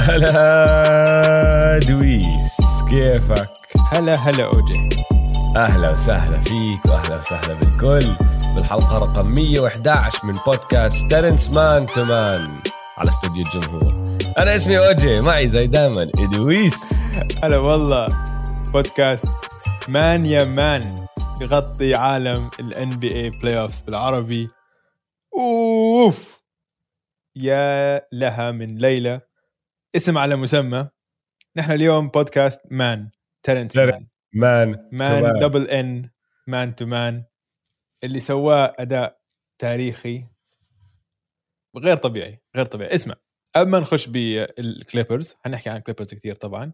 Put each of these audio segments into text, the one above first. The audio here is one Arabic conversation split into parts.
هلا دويس كيفك؟ هلا هلا أوجي. أهلا وسهلا فيك وأهلا وسهلا بالكل. بالحلقة رقم 111 من بودكاست ترنس Mann to man على استوديو الجمهور. أنا اسمي أوجي معي زي دائما ادويس هلا والله بودكاست man يا man بغطي عالم ال NBA playoffs بالعربي. أوف! يا لها من ليلة اسم على مسمى. نحن اليوم بودكاست man ترنس Mann Mann Mann double N Mann to man اللي سواه أداء تاريخي غير طبيعي غير طبيعي. اسمع قبل ما نخش بال Clippers حنحكي عن ال Clippers كثير طبعا.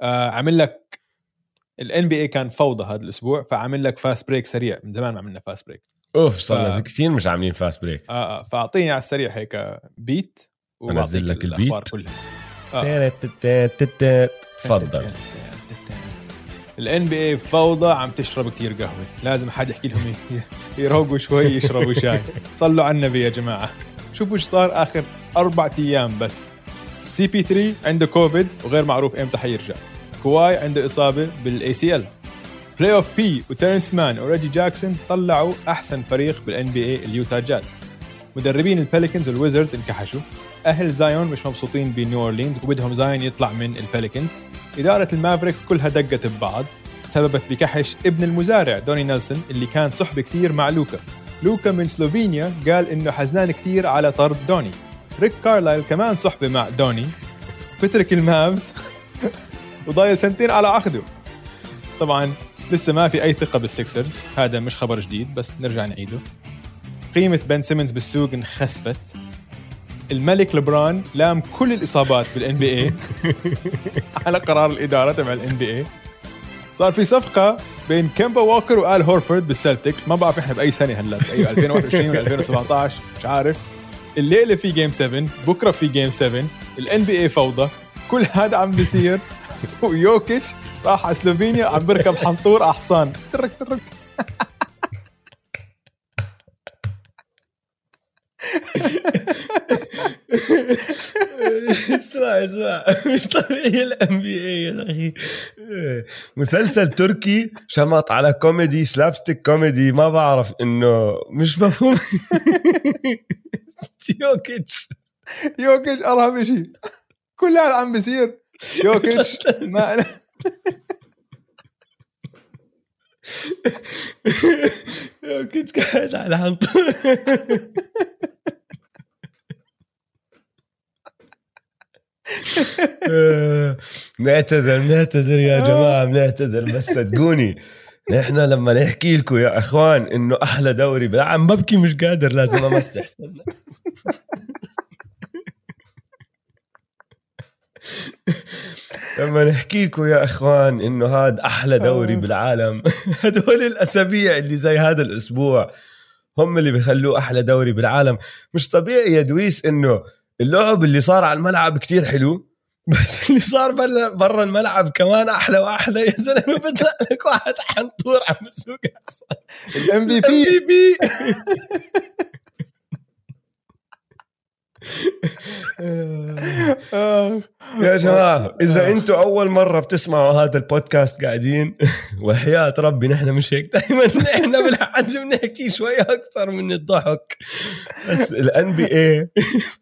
آه عمل لك ال NBA كان فوضى هذا الأسبوع فعمل لك fast break سريع. من زمان ما عملنا fast break أوف صار لنا كثير مش عاملين fast break آه آه فأعطيني على السريع هيك beat أنزل لك ال beat كلها. تفضل. ال NBA فوضى عم تشرب كتير قهوة. لازم حد يحكي لهم يروقوا شوي يشربوا شاي. صلوا على النبي يا جماعة. شوفوا إيش صار آخر أربع أيام بس. CP3 عنده كوفيد وغير معروف إمتى حيرجع. Kawhi عنده إصابة بال ACL Playoff P وتيرنس مان وريجي جاكسون طلعوا أحسن فريق بال NBA ال Utah Jazz. مدربين ال Pelicans وال Wizards انكحشوا. أهل زايون مش مبسوطين بنيو أورلينز وبدهم زايون يطلع من ال Pelicans. إدارة ال Mavericks كلها دقت ببعض سببت بكحش ابن المزارع دوني نيلسون اللي كان صحبة كتير مع لوكا. لوكا من سلوفينيا قال إنه حزنان كتير على طرد دوني. ريك كارلايل كمان صحبة مع دوني. بترك ال Mavs وضايل سنتين على عقده. طبعا لسه ما في أي ثقة بال Sixers هذا مش خبر جديد بس نرجع نعيده. قيمة بن سيمنز بالسوق انخسفت. الملك لبرون لام كل الإصابات بال NBA على قرار الإدارة تبع ال NBA صار في صفقة بين كيمبا ووكر وآل هورفورد بال Celtics. ما بعرف إحنا بأي سنة هلا أيوه 2021 ولا 2017 مش عارف. الليلة في game 7 بكرة في game 7 ال NBA فوضى. كل هذا عم بيصير. ويوكيتش راح على سلوفينيا عم بركب حنطور أحصان. ترك ترك. اسمع اسمع. مش طبيعي ال NBA يا أخي. مسلسل تركي شمط على comedy slapstick comedy. ما بعرف إنه مش مفهوم. يوكيتش. يوكيتش ارهب شيء كل هذا عم بيصير. يوكيتش. ما يوكيتش قاعد على حنطور نعتذر نعتذر يا جماعة بنعتذر بس صدقوني نحن لما نحكي لكم يا إخوان إنه أحلى دوري عم ببكي مش قادر لازم أمسح. استنى لما نحكي لكم يا إخوان إنه هذا أحلى دوري بالعالم هدول الأسابيع اللي زي هذا الأسبوع هم اللي بيخلوه أحلى دوري بالعالم. مش طبيعي يا دويس إنه اللعب اللي صار على الملعب كتير حلو بس اللي صار برا الملعب كمان أحلى وأحلى. يا زلمة بيطلع لك واحد حنطور عم يسوق. ال MVP يا جماعة إذا أنتم أول مرة بتسمعوا هذا البودكاست قاعدين وحياة ربي نحن مش هيك. دائما نحن بالحج بنحكي شوي أكثر من الضحك. بس ال NBA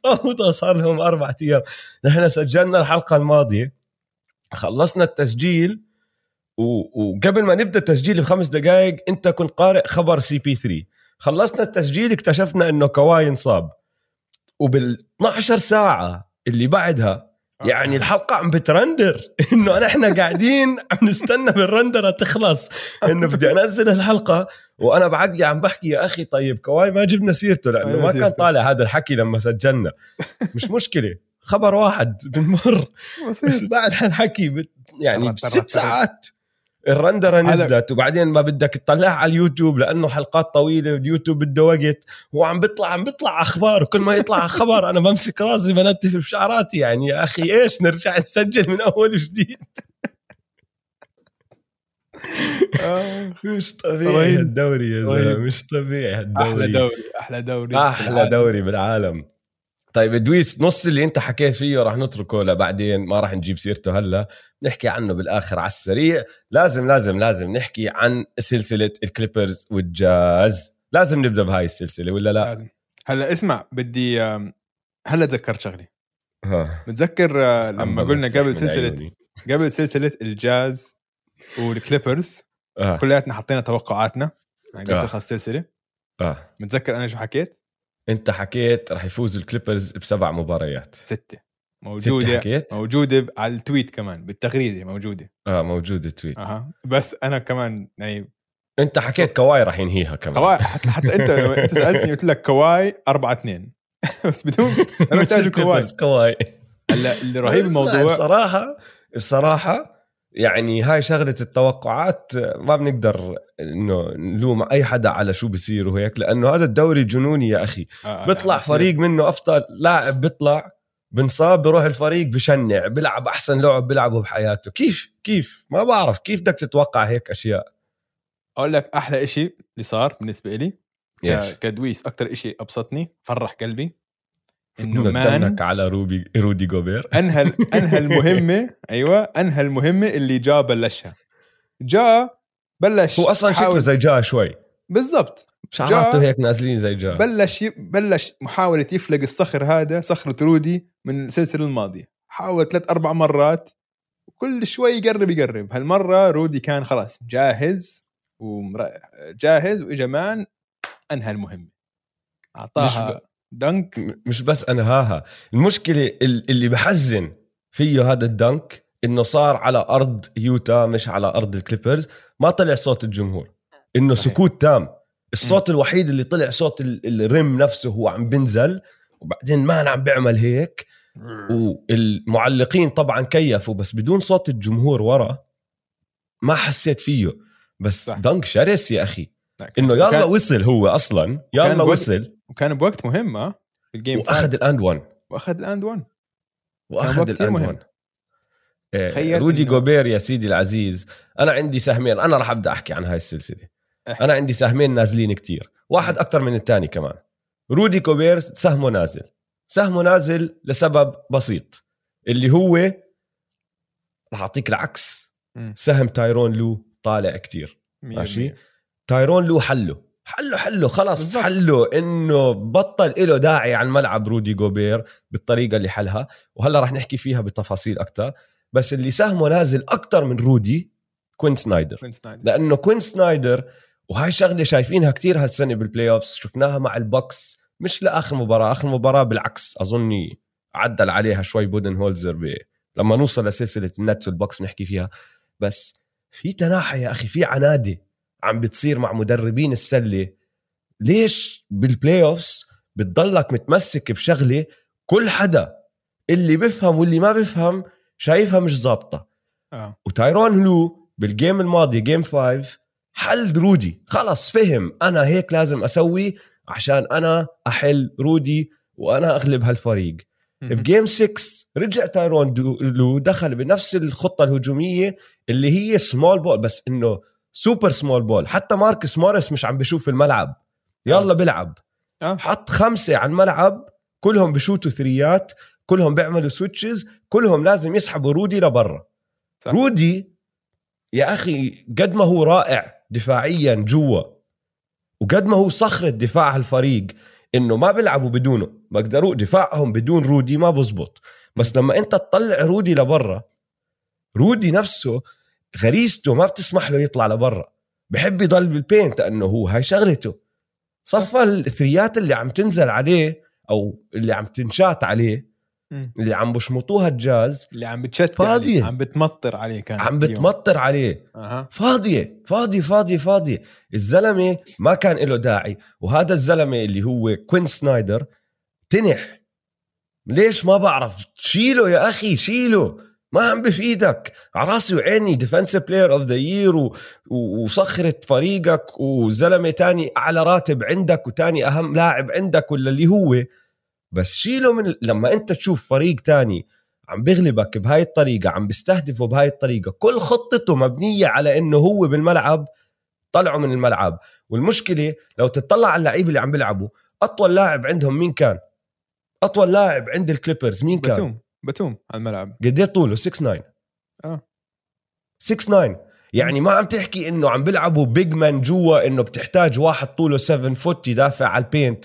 فوضى صار لهم أربع أيام. نحن سجلنا الحلقة الماضية خلصنا التسجيل وقبل ما نبدأ التسجيل بخمس دقائق أنت كنت قارئ خبر CP3 خلصنا التسجيل اكتشفنا إنه كواي انصاب. وبال 12 ساعة اللي بعدها يعني الحلقة عم بترندر. إنه إحنا قاعدين عم نستنى بالرندره تخلص. إنه بدي أنزل الحلقة وأنا بعقلي عم بحكي يا أخي طيب كواي ما جبنا سيرته لأنه ما كان طالع هذا الحكي لما سجلنا. مش مشكلة خبر واحد بنمر. بس بعد هالحكي يعني ست ساعات. الرندرة نزلت وبعدين ما بدك تطلعها على اليوتيوب لأنه حلقات طويلة اليوتيوب بده وقت هو عم بيطلع عم بيطلع أخبار وكل ما يطلع خبر أنا بمسك راسي بنتف بشعراتي يعني يا أخي إيش نرجع نسجل من أول وجديد؟ آه، مش طبيعي الدوري يا زلمة مش طبيعي الدوري أحلى دوري أحلى دوري. أحلى دوري بالعالم. طيب دويس نص اللي أنت حكيت فيه راح نتركه لبعدين ما راح نجيب سيرته هلا. نحكي عنه بالآخر على السريع. لازم لازم لازم نحكي عن سلسلة ال Clippers وال Jazz. لازم نبدأ بهاي السلسلة ولا لا؟ لازم. هلا اسمع بدي هلا تذكرت شغله. متذكر آه، لما قلنا قبل سلسلة. قبل سلسلة ال Jazz وال Clippers آه. كلياتنا حطينا توقعاتنا. يعني قبل آه. تخلص السلسله آه. متذكر أنا شو حكيت؟ أنت حكيت راح يفوزوا ال Clippers بسبع مباريات. ستة. ستة موجودة حكيت؟ موجودة على ال tweet كمان بالتغريدة موجودة. آه موجود ال tweet. أها. بس أنا كمان يعني أنت حكيت كواي راح ينهيها كمان. كواي حتى, حتى أنت أنت سألتني قلت لك كواي 4 2 بس بدون أنا محتاج كواي. ال Clippers، كواي. هلا اللي رهيب الموضوع بصراحه بصراحة يعني هاي شغلة التوقعات ما بنقدر إنه نلوم أي حدا على شو بصير وهيك لأنه هذا الدوري جنوني يا أخي. آه، بيطلع يعني فريق منه أفضل لاعب بيطلع بنصاب بروح الفريق بشنع بيلعب أحسن لعب بيلعبه بحياته. كيف؟ كيف؟ ما بعرف كيف بدك تتوقع هيك أشياء. أقول لك أحلى إشي اللي صار بالنسبة لي كدويس أكثر إشي أبسطني فرح قلبي إنه مان على روبي رودي جوبير. أنهى أنهى المهمة أيوه أنهى المهمة اللي جا بلشها. جا بلش هو أصلا شكله زي جا شوي. بالضبط. شعراته هيك نازلين زي جا. بلش ي... بلش محاولة يفلق الصخر هذا صخرة رودي من السلسلة الماضية. حاول ثلاث أربع مرات وكل شوي يقرب يقرب. هالمرة رودي كان خلاص جاهز ومر... جاهز وإجا مان أنهى المهمة. أعطاها dunk. مش بس أنهاها. المشكلة ال- اللي بحزن فيه هذا ال dunk إنه صار على أرض يوتا مش على أرض ال Clippers. ما طلع صوت الجمهور. إنه صحيح. سكوت تام. الصوت الوحيد اللي طلع صوت ال- ال rim نفسه هو عم بنزل وبعدين ما عم بيعمل هيك. والمعلقين طبعا كيفوا بس بدون صوت الجمهور ورا ما حسيت فيه. بس صح. dunk شرس يا أخي. إنه يلا. وصل هو أصلا. يلا بوقت- وصل. وكان بوقت مهم ها بال game وأخذ ال and 1 وأخذ ال and 1 وأخذ ال and مهم. 1 إيه، رودي إنه- جوبير يا سيدي العزيز. أنا عندي سهمين. أنا راح أبدأ أحكي عن هاي السلسلة. احكي. أنا عندي سهمين نازلين كتير. واحد أكثر من الثاني كمان. رودي جوبير سهمه نازل. سهمه نازل لسبب بسيط اللي هو راح أعطيك العكس. سهم تايرون لو طالع كتير. ماشي؟ تايرون لو حله. حله حله خلص بالضبط. حله إنه بطل له داعي على الملعب رودي جوبير بالطريقة اللي حلها. وهلأ رح نحكي فيها بتفاصيل أكثر بس اللي سهمه نازل أكثر من رودي كوين سنايدر. كوين سنايدر. لأنه كوين سنايدر وهاي شغلة شايفينها كتير هالسنة بال playoffs شفناها مع ال Bucks. مش لآخر مباراة آخر مباراة بالعكس أظني عدل عليها شوي بودن هولزر ب... لما نوصل لسلسلة ال Nets وال Bucks نحكي فيها. بس في تناحى يا أخي في عناده عم بتصير مع مدربين السلة. ليش بال playoffs بتضلك متمسك بشغلة كل حدا اللي بفهم واللي ما بفهم شايفها مش ظابطة؟ آه. وتايرون لو بال game الماضي game 5 حل رودي خلص فهم. أنا هيك لازم أسوي عشان أنا أحل رودي وأنا أغلب هالفريق. ب game 6 رجع تايرون لو دخل بنفس الخطة الهجومية اللي هي small ball بس إنه super small ball حتى ماركس موريس مش عم بشوف الملعب. يلا بيلعب آه. حط خمسة على الملعب كلهم بشوتوا ثريات كلهم بيعملوا switches كلهم لازم يسحبوا رودي لبرا. رودي يا أخي قد ما هو رائع دفاعيا جوا. وقد ما هو صخرة دفاع هالفريق إنه ما بيلعبوا بدونه بقدروا دفاعهم بدون رودي ما بزبط بس لما أنت تطلع رودي لبرا رودي نفسه غريزته ما بتسمح له يطلع لبرا بحب يضل بال paint لأنه هو هاي شغلته صفى الثريات اللي عم تنزل عليه أو اللي عم تنشات عليه. اللي عم بشمطوها الجاز اللي عم بتشتت فاضية. عليه عم بتمطر عليه كان عم. بتمطر عليه. أها. فاضية فاضية فاضية فاضية. الزلمة ما كان له داعي وهذا الزلمة اللي هو كوين سنايدر تنح. ليش ما بعرف؟ شيله يا أخي شيله. ما عم بفيدك. على راسي وعيني defensive player of the year وصخرة فريقك وزلمة تاني أعلى راتب عندك وتاني أهم لاعب عندك ولا اللي هو. بس شيله من لما أنت تشوف فريق تاني عم بيغلبك بهاي الطريقة عم بيستهدفه بهاي الطريقة كل خطته مبنية على إنه هو بالملعب طلعوا من الملعب. والمشكلة لو تطلع على اللعيبة اللي عم بيلعبوا أطول لاعب عندهم مين كان؟ أطول لاعب عند الكليبرز مين كان؟ باتوم باتوم على الملعب. قد إيه طوله؟ 6 9 آه. 6 9 يعني ما عم تحكي إنه عم بيلعبوا big man جوا إنه بتحتاج واحد طوله 7 foot يدافع على ال paint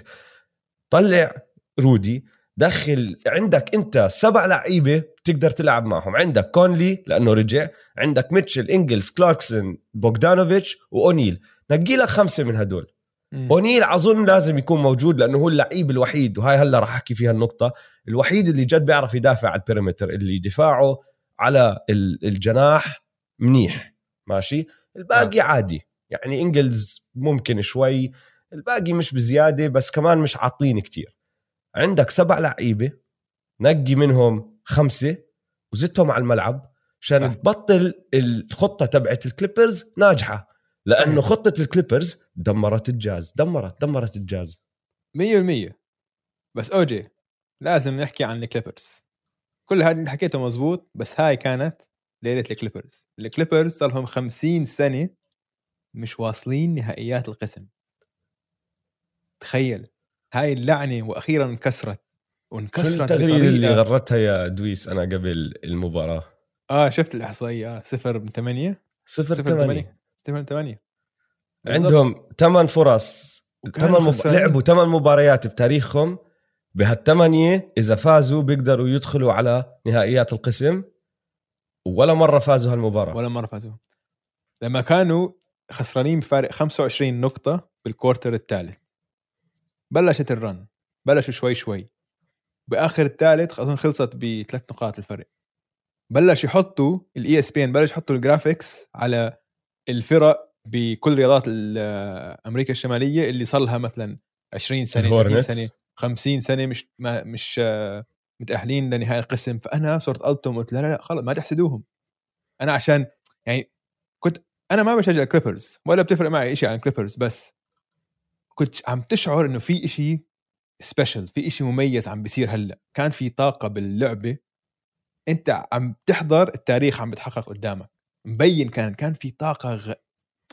طلع رودي دخل عندك انت سبع لعيبة بتقدر تلعب معهم. عندك كونلي لأنه رجع عندك ميتشل إنجلز كلاركسون بوغدانوفيتش وأونيل. نقي لك خمسة من هدول. مم. أونيل أظن لازم يكون موجود لأنه هو اللعيب الوحيد وهاي هلأ راح أحكي فيها النقطة الوحيد اللي جد بيعرف يدافع على ال perimeter اللي دفاعه على ال- الجناح منيح. ماشي؟ الباقي آه. عادي. يعني إنجلز ممكن شوي الباقي مش بزيادة بس كمان مش عاطلين كتير. عندك سبع لعيبة نقي منهم خمسة وزتهم على الملعب عشان صح. تبطل الخطة تبعت الكليبرز ناجحة. لأنه صحيح. خطة الكليبرز دمرت الجاز دمرت دمرت الجاز. 100% بس اوجي لازم نحكي عن الكليبرز. كل هذا اللي حكيته مزبوط بس هاي كانت ليلة الكليبرز. الكليبرز صار لهم 50 سنة مش واصلين نهائيات القسم. تخيل. هاي اللعنة وأخيرا انكسرت. شو وانكسرت التغريده اللي غرتها يا دويس؟ أنا قبل المباراة. آه شفت الإحصائية. آه صفر من 8 صفر صفر ثمانية 8 8 عندهم ثمان فرص. ثمان مب... لعبوا ثمان مباريات بتاريخهم. بهالثمانية إذا فازوا بيقدروا يدخلوا على نهائيات القسم. ولا مرة فازوا هالمباراة. ولا مرة فازوا. لما كانوا خسرانين بفارق 25 نقطة بال quarter الثالث. بلشت ال run بلشوا شوي شوي. بآخر الثالث أظن خلصت بثلاث نقاط الفرق بلش يحطوا ال ESPN بلش يحطوا ال graphics على الفرق بكل رياضات ال- أمريكا الشمالية اللي صار لها مثلا 20 سنة 30 الهورنتس. سنة 50 سنة مش ما مش آه، متأهلين لنهائي القسم. فأنا صرت التم قلت لا لا لا خلص ما تحسدوهم. أنا عشان يعني كنت أنا ما بشجع الكليبرز ولا بتفرق معي شيء عن الكليبرز بس كنت عم تشعر إنه في إشي special في إشي مميز عم بيصير هلأ. كان في طاقة باللعبة. أنت عم تحضر التاريخ عم بتحقق قدامك. مبين كان كان في طاقة غ...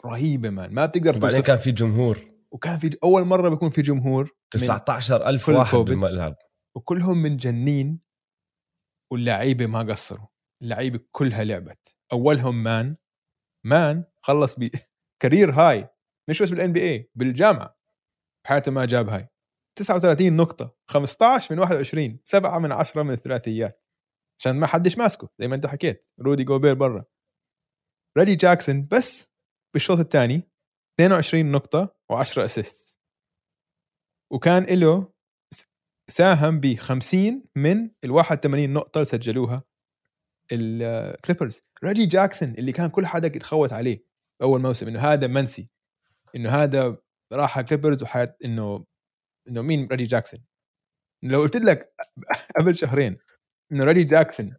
رهيبة man ما بتقدر توصف. كان في جمهور. وكان في أول مرة بيكون في جمهور من- 19 ألف كل واحد كوفيد. بالملعب. وكلهم منجنين واللعيبة ما قصروا. اللعيبة كلها لعبت. أولهم مان مان خلص ب career هاي مش بس بال NBA بالجامعة. بحياته ما جاب هاي. 39 نقطة. 15 من 21 7 من 10 من الثلاثيات. عشان ما حدش ماسكه زي ما انت حكيت. رودي جوبير برا. ريجي جاكسون بس بالشوط الثاني 22 نقطة و10 assist وكان له ساهم ب 50 من ال 81 نقطة اللي سجلوها الكليبرز ريجي جاكسون اللي كان كل حدا يتخوت عليه اول موسم إنه هذا منسي. إنه هذا راح كليبرز وحياة إنه إنه مين ريجي جاكسون؟ لو قلت لك قبل شهرين إنه ريجي جاكسون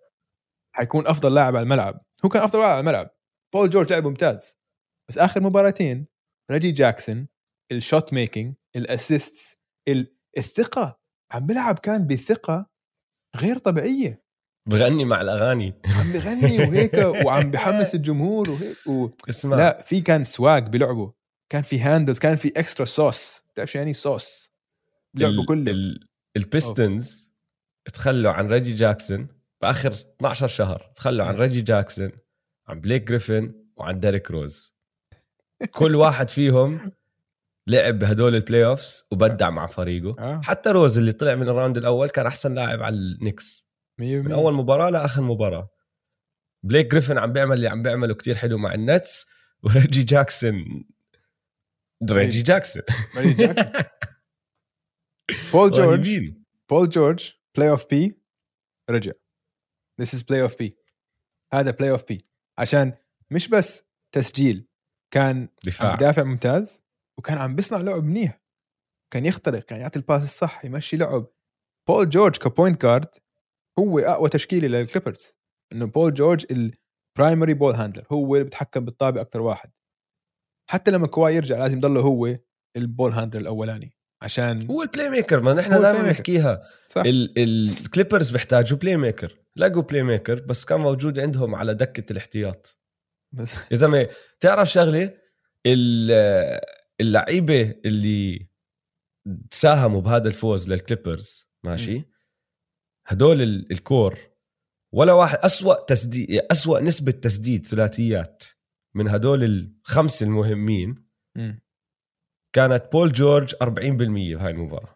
حيكون أفضل لاعب على الملعب. هو كان أفضل لاعب على الملعب. بول جورج لعب ممتاز. بس آخر مباراتين ريجي جاكسون ال shot making ال assists ال- الثقة عم بلعب كان بثقة غير طبيعية. بغني مع الأغاني. عم بغني وهيك وعم بحمس الجمهور وهيك و... اسمع. لا في كان swag بلعبه. كان في handles كان في extra sauce بتعرف شو يعني صوص بلعبه ال- كله. ال- البيستونز تخلوا عن ريجي جاكسون بآخر 12 شهر. تخلوا عن. ريجي جاكسون عن بليك جريفن وعن ديريك روز كل واحد فيهم لعب بهدول ال playoffs وبدع مع فريقه. آه. حتى روز اللي طلع من ال round الأول كان أحسن لاعب على النكس من 100% أول مباراة لاخر مباراة. بليك جريفن عم بيعمل اللي عم بيعمله كتير حلو مع النتس وريجي جاكسون ريجي جاكسون جاكسون بول جورج. بول جورج Playoff P رجع This is Playoff P هذا Playoff P عشان مش بس تسجيل كان دفاع. بدافع ممتاز. وكان عم بيصنع لعب منيح. كان يخترق كان يعطي ال pass الصح يمشي لعب. بول جورج ك point guard هو أقوى تشكيلة للكليبرز. إنه بول جورج ال primary ball handler هو اللي بيتحكم بالطابه أكثر واحد. حتى لما كواي يرجع لازم يضله هو ال ball handler الأولاني عشان هو ال playmaker ما نحن دائما. نحكيها الكليبرز بيحتاجوا بلاي ميكر لقوا بلاي ميكر بس كان موجود عندهم على دكة الاحتياط. بس. يا زلمة تعرف شغلة؟ ال- اللعيبة اللي ساهموا بهذا الفوز للكليبرز ماشي؟ هدول ال- ال core ولا واحد أسوأ تسديد أسوأ نسبة تسديد ثلاثيات. من هدول الخمسة المهمين. كانت بول جورج 40% بهاي المباراة.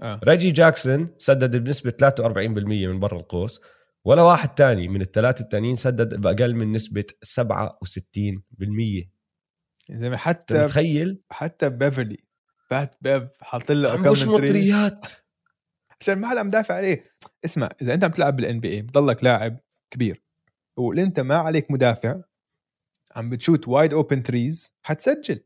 آه. ريجي جاكسون سدد بنسبة 43% من برا القوس ولا واحد تاني من الثلاثة التانيين سدد بأقل من نسبة 67% زي ما حتى متخيل؟ حتى بيفرلي بات بيف حاط له تري مطريات عشان ما حدا مدافع عليه. اسمع إذا أنت عم تلعب بال NBA بضلك لاعب كبير وانت ما عليك مدافع عم بتشوت wide open threes حتسجل.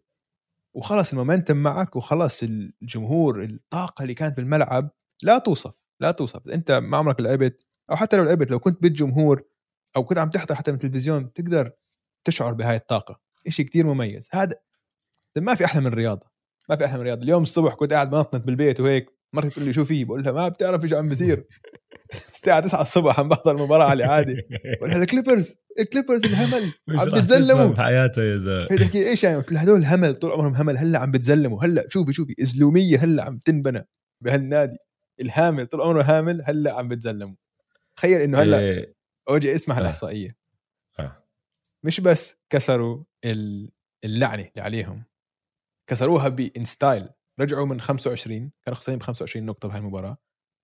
وخلص ال momentum معك وخلص الجمهور الطاقة اللي كانت بالملعب. لا توصف لا توصف. انت ما عمرك لعبت أو حتى لو لعبت لو كنت بالجمهور أو كنت عم تحضر حتى من التلفزيون تقدر تشعر بهاي الطاقة. إشي كتير مميز. هذا ما في أحلى من الرياضة. ما في أحلى من الرياضة. اليوم الصبح كنت قاعد بنطنط بالبيت وهيك مرتي تقول لي شو في؟ بقول لها ما بتعرف إيش عم بصير الساعة 9 الصبح عم بحضر المباراة على عادي بقول لها الكليبرز الكليبرز الهمل عم بتزلموا. بحياتها يا زلمة. هي تحكي إيش يعني؟ قلت لها هدول همل طول عمرهم همل هلأ عم بتزلموا هلأ شوفي شوفي الزلومية هلأ عم تنبنى بهالنادي. الهامل طول عمره هامل هلأ عم بتزلموا. تخيل إنه هلأ إيه، أوجي اسمع آه. الإحصائية. آه. مش بس كسروا ال- اللعنة اللي عليهم كسروها ب in style رجعوا من 25 كانوا خسرين ب 25 نقطة بهاي المباراة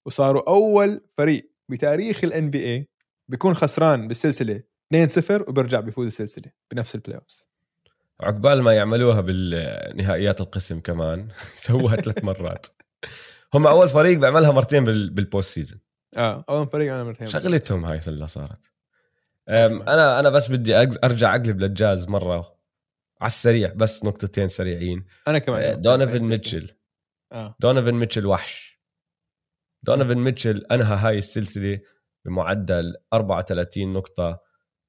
وصاروا أول فريق بتاريخ ال NBA بيكون خسران بالسلسلة 2-0 وبيرجع بيفوز السلسلة بنفس ال playoffs عقبال ما يعملوها بالنهائيات القسم كمان سووها ثلاث مرات. هم أول فريق بيعملها مرتين بال- بال post season آه أول فريق أنا مرتين شغلتهم هاي اللي صارت. أنا أنا بس بدي أرجع أقلب للجاز مرة على السريع بس نقطتين سريعين. أنا كمان أه، دونيفن ميتشل. آه. دونيفن ميتشل وحش. دونيفن ميتشل أنهى هاي السلسلة بمعدل 34 نقطة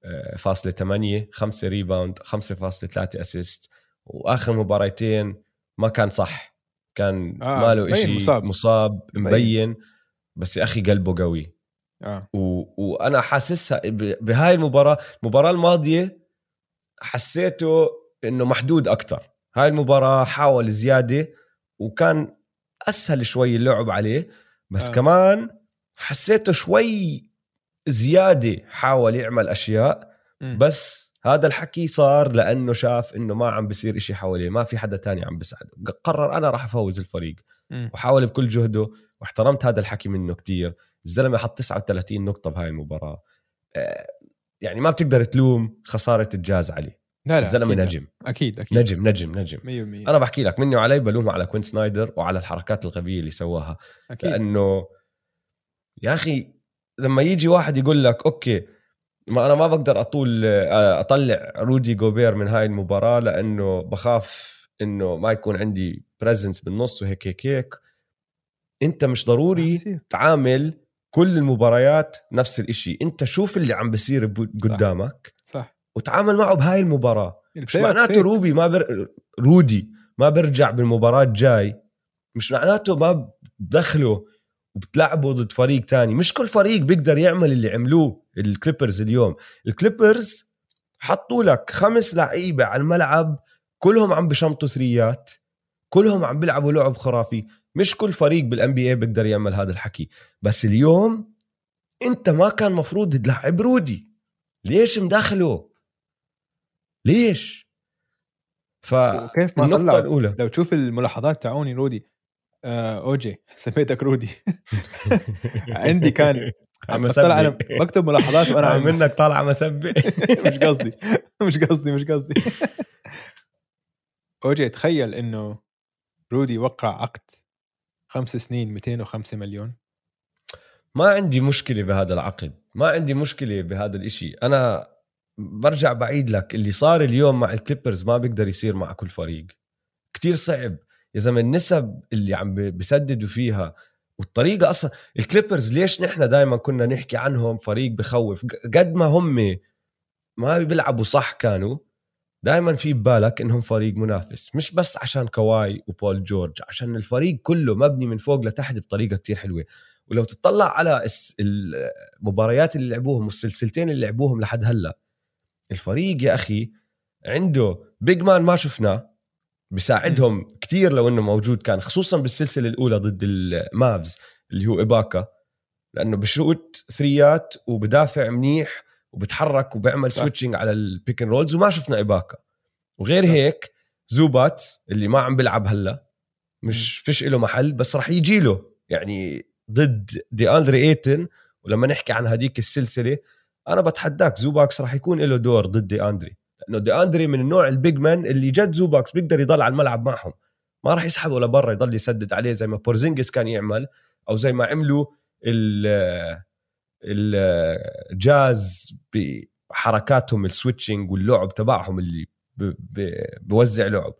آه، فاصلة 8 5 rebound 5.3 assist وآخر مباراتين ما كان صح. كان آه، آه ماله إشي مصاب. مصاب مبين. مبين. بس يا أخي قلبه قوي. آه. و... وأنا حاسسها ب... بهاي المباراة المباراة الماضية حسيته إنه محدود أكتر هاي المباراة حاول زيادة وكان أسهل شوي اللعب عليه بس آه. كمان حسيته شوي زيادة حاول يعمل أشياء مم. بس هذا الحكي صار لأنه شاف إنه ما عم بصير إشي حواليه ما في حدا تاني عم بيساعده قرر أنا راح أفوز الفريق مم. وحاول بكل جهده واحترمت هذا الحكي منه كتير الزلمة حط 39 نقطة بهاي المباراة آه، يعني ما بتقدر تلوم خسارة الجاز عليه لا لا الزلمة أكيد. نجم. أكيد أكيد. نجم نجم نجم. 100% أنا بحكي لك مني وعلي بلومه على كوين سنايدر وعلى الحركات الغبية اللي سواها. أكيد. لأنه يا أخي لما يجي واحد يقول لك okay ما أنا ما بقدر أطول آه، أطلع رودي جوبير من هاي المباراة لأنه بخاف إنه ما يكون عندي presence بالنص وهيك هيك هيك. أنت مش ضروري. تعامل كل المباريات نفس الإشي. أنت شوف اللي عم بصير قدامك. صح. وتعامل معه بهاي المباراة. مش ال playoff معناته. رودي ما بر... رودي ما برجع بالمباراة الجاي. مش معناته ما بدخله وبتلعبه ضد فريق تاني. مش كل فريق بيقدر يعمل اللي عملوه الكليبرز اليوم. الكليبرز حطوا لك خمس لعيبة على الملعب كلهم عم بشمطوا ثريات كلهم عم بيلعبوا لعب خرافي. مش كل فريق بالان بي اي بيقدر يعمل هذا الحكي. بس اليوم انت ما كان مفروض تلعب رودي. ليش مدخله ليش؟ ف وكيف ما النقطة طلع الأولى. لو تشوف الملاحظات تاعوني رودي. آه أوجي سميتك رودي. عندي كان عم بطلع أنا بكتب ملاحظات وأنا عم منك طالعة مسبة مش قصدي. مش قصدي مش قصدي. أوجي تخيل إنه رودي وقع عقد خمس سنين 205 مليون. ما عندي مشكلة بهذا العقد. ما عندي مشكلة بهذا الإشي. أنا برجع بعيد لك اللي صار اليوم مع الكليبرز ما بيقدر يصير مع كل فريق. كتير صعب. يا زلمة النسب اللي عم بسددوا فيها والطريقة أصلا الكليبرز ليش نحن دائما كنا نحكي عنهم فريق بخوف؟ قد ما هم ما بيلعبوا صح كانوا دائما في ببالك إنهم فريق منافس. مش بس عشان كواي وبول جورج عشان الفريق كله مبني من فوق لتحت بطريقة كتير حلوة. ولو تطلع على المباريات اللي لعبوهم والسلسلتين اللي لعبوهم لحد هلأ الفريق يا أخي عنده big man ما شفناه بيساعدهم كتير لو إنه موجود كان خصوصا بالسلسلة الأولى ضد المافز اللي هو اباكا لأنه بشوت ثريات وبدافع منيح وبتحرك وبيعمل صح. switching على ال pick and rolls وما شفنا اباكا وغير هيك زوباتس اللي ما عم بيلعب هلأ مش فيش له محل بس راح يجي له يعني ضد دي اندري ايتن ولما نحكي عن هذيك السلسلة أنا بتحداك زوباكس راح يكون له دور ضد دي أندري لأنه دي أندري من النوع ال big man اللي جد زوباكس بيقدر يضل على الملعب معهم. ما راح يسحبه لبرا يضل يسدد عليه زي ما بورزينجس كان يعمل أو زي ما عملوا ال الجاز بحركاتهم ال switching واللعب تبعهم اللي بوزع لعب.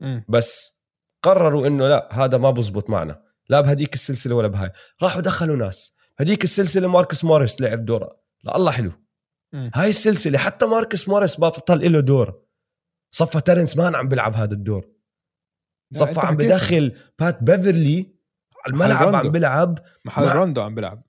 مم. بس قرروا إنه لا هذا ما بزبط معنا لا بهديك السلسلة ولا بهاي. راحوا دخلوا ناس هديك السلسلة ماركس موريس لعب دور والله حلو. مم. هاي السلسلة حتى ماركس موريس بطل له دور. صفى ترنس مان عم بيلعب هذا الدور. لا، صفى عم. بدخل بات بيفرلي على الملعب. عم بيلعب محل مع- روندو عم بيلعب.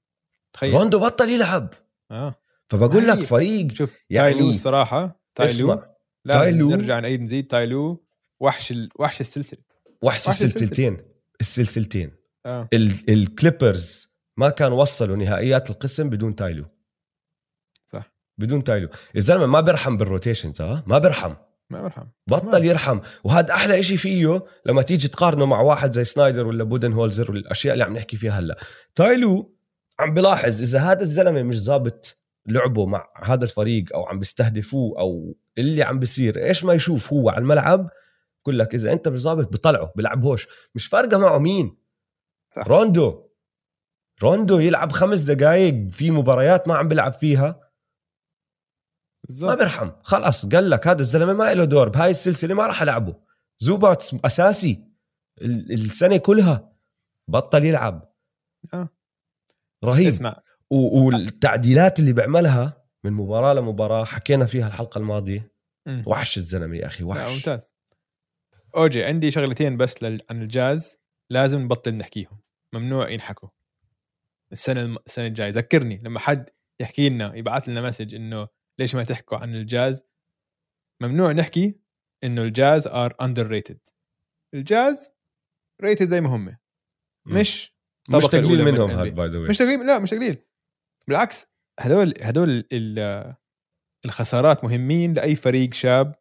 تخيل. روندو بطل يلعب. آه. فبقول لك فريق شوف يعني تايلو الصراحه تايلو اسمع. لازم تايلو- نرجع نعيد نزيد. تايلو وحش ال... وحش السلسلة. وحش وحش السلسلتين. السلسلتين. آه. ال- الكليبرز ما كان وصلوا نهائيات القسم بدون تايلو بدون تايلو. الزلمه ما بيرحم بال rotations ها ما بيرحم ما برحم. بطل يرحم. وهذا أحلى إشي فيه لما تيجي تقارنه مع واحد زي سنايدر ولا بودنهولزر والأشياء اللي عم نحكي فيها هلا. تايلو عم بلاحظ إذا هذا الزلمة مش ظابط لعبه مع هذا الفريق أو عم بيستهدفوه أو اللي عم بيصير إيش ما يشوف هو على الملعب؟ بقول لك إذا أنت مش ظابط بطلعه بلعبهوش. مش فارقة معه مين. صح. روندو. روندو يلعب خمس دقائق في مباريات ما عم بيلعب فيها. ما بالضبط. بيرحم. خلص قال لك هذا الزلمة ما له دور بهاي السلسلة ما راح ألعبه. زوباتس أساسي ال- السنة كلها بطل يلعب. آه. رهيب. اسمع. و- والتعديلات اللي بيعملها من مباراة لمباراة حكينا فيها الحلقة الماضية. مم. وحش الزلمة يا أخي وحش. ممتاز. أوجي عندي شغلتين بس لل... عن الجاز. لازم نبطل نحكيهم. ممنوع ينحكوا. السنة الم... السنة الجاية. ذكرني لما حد يحكي لنا يبعث لنا message إنه ليش ما تحكوا عن الجاز؟ ممنوع نحكي إنه الجاز are underrated الجاز rated زي ما هم. مش مش تقليل منهم NBA. by the مش تقليل لا مش تقليل بالعكس هدول هدول ال- الخسارات مهمين لأي فريق شاب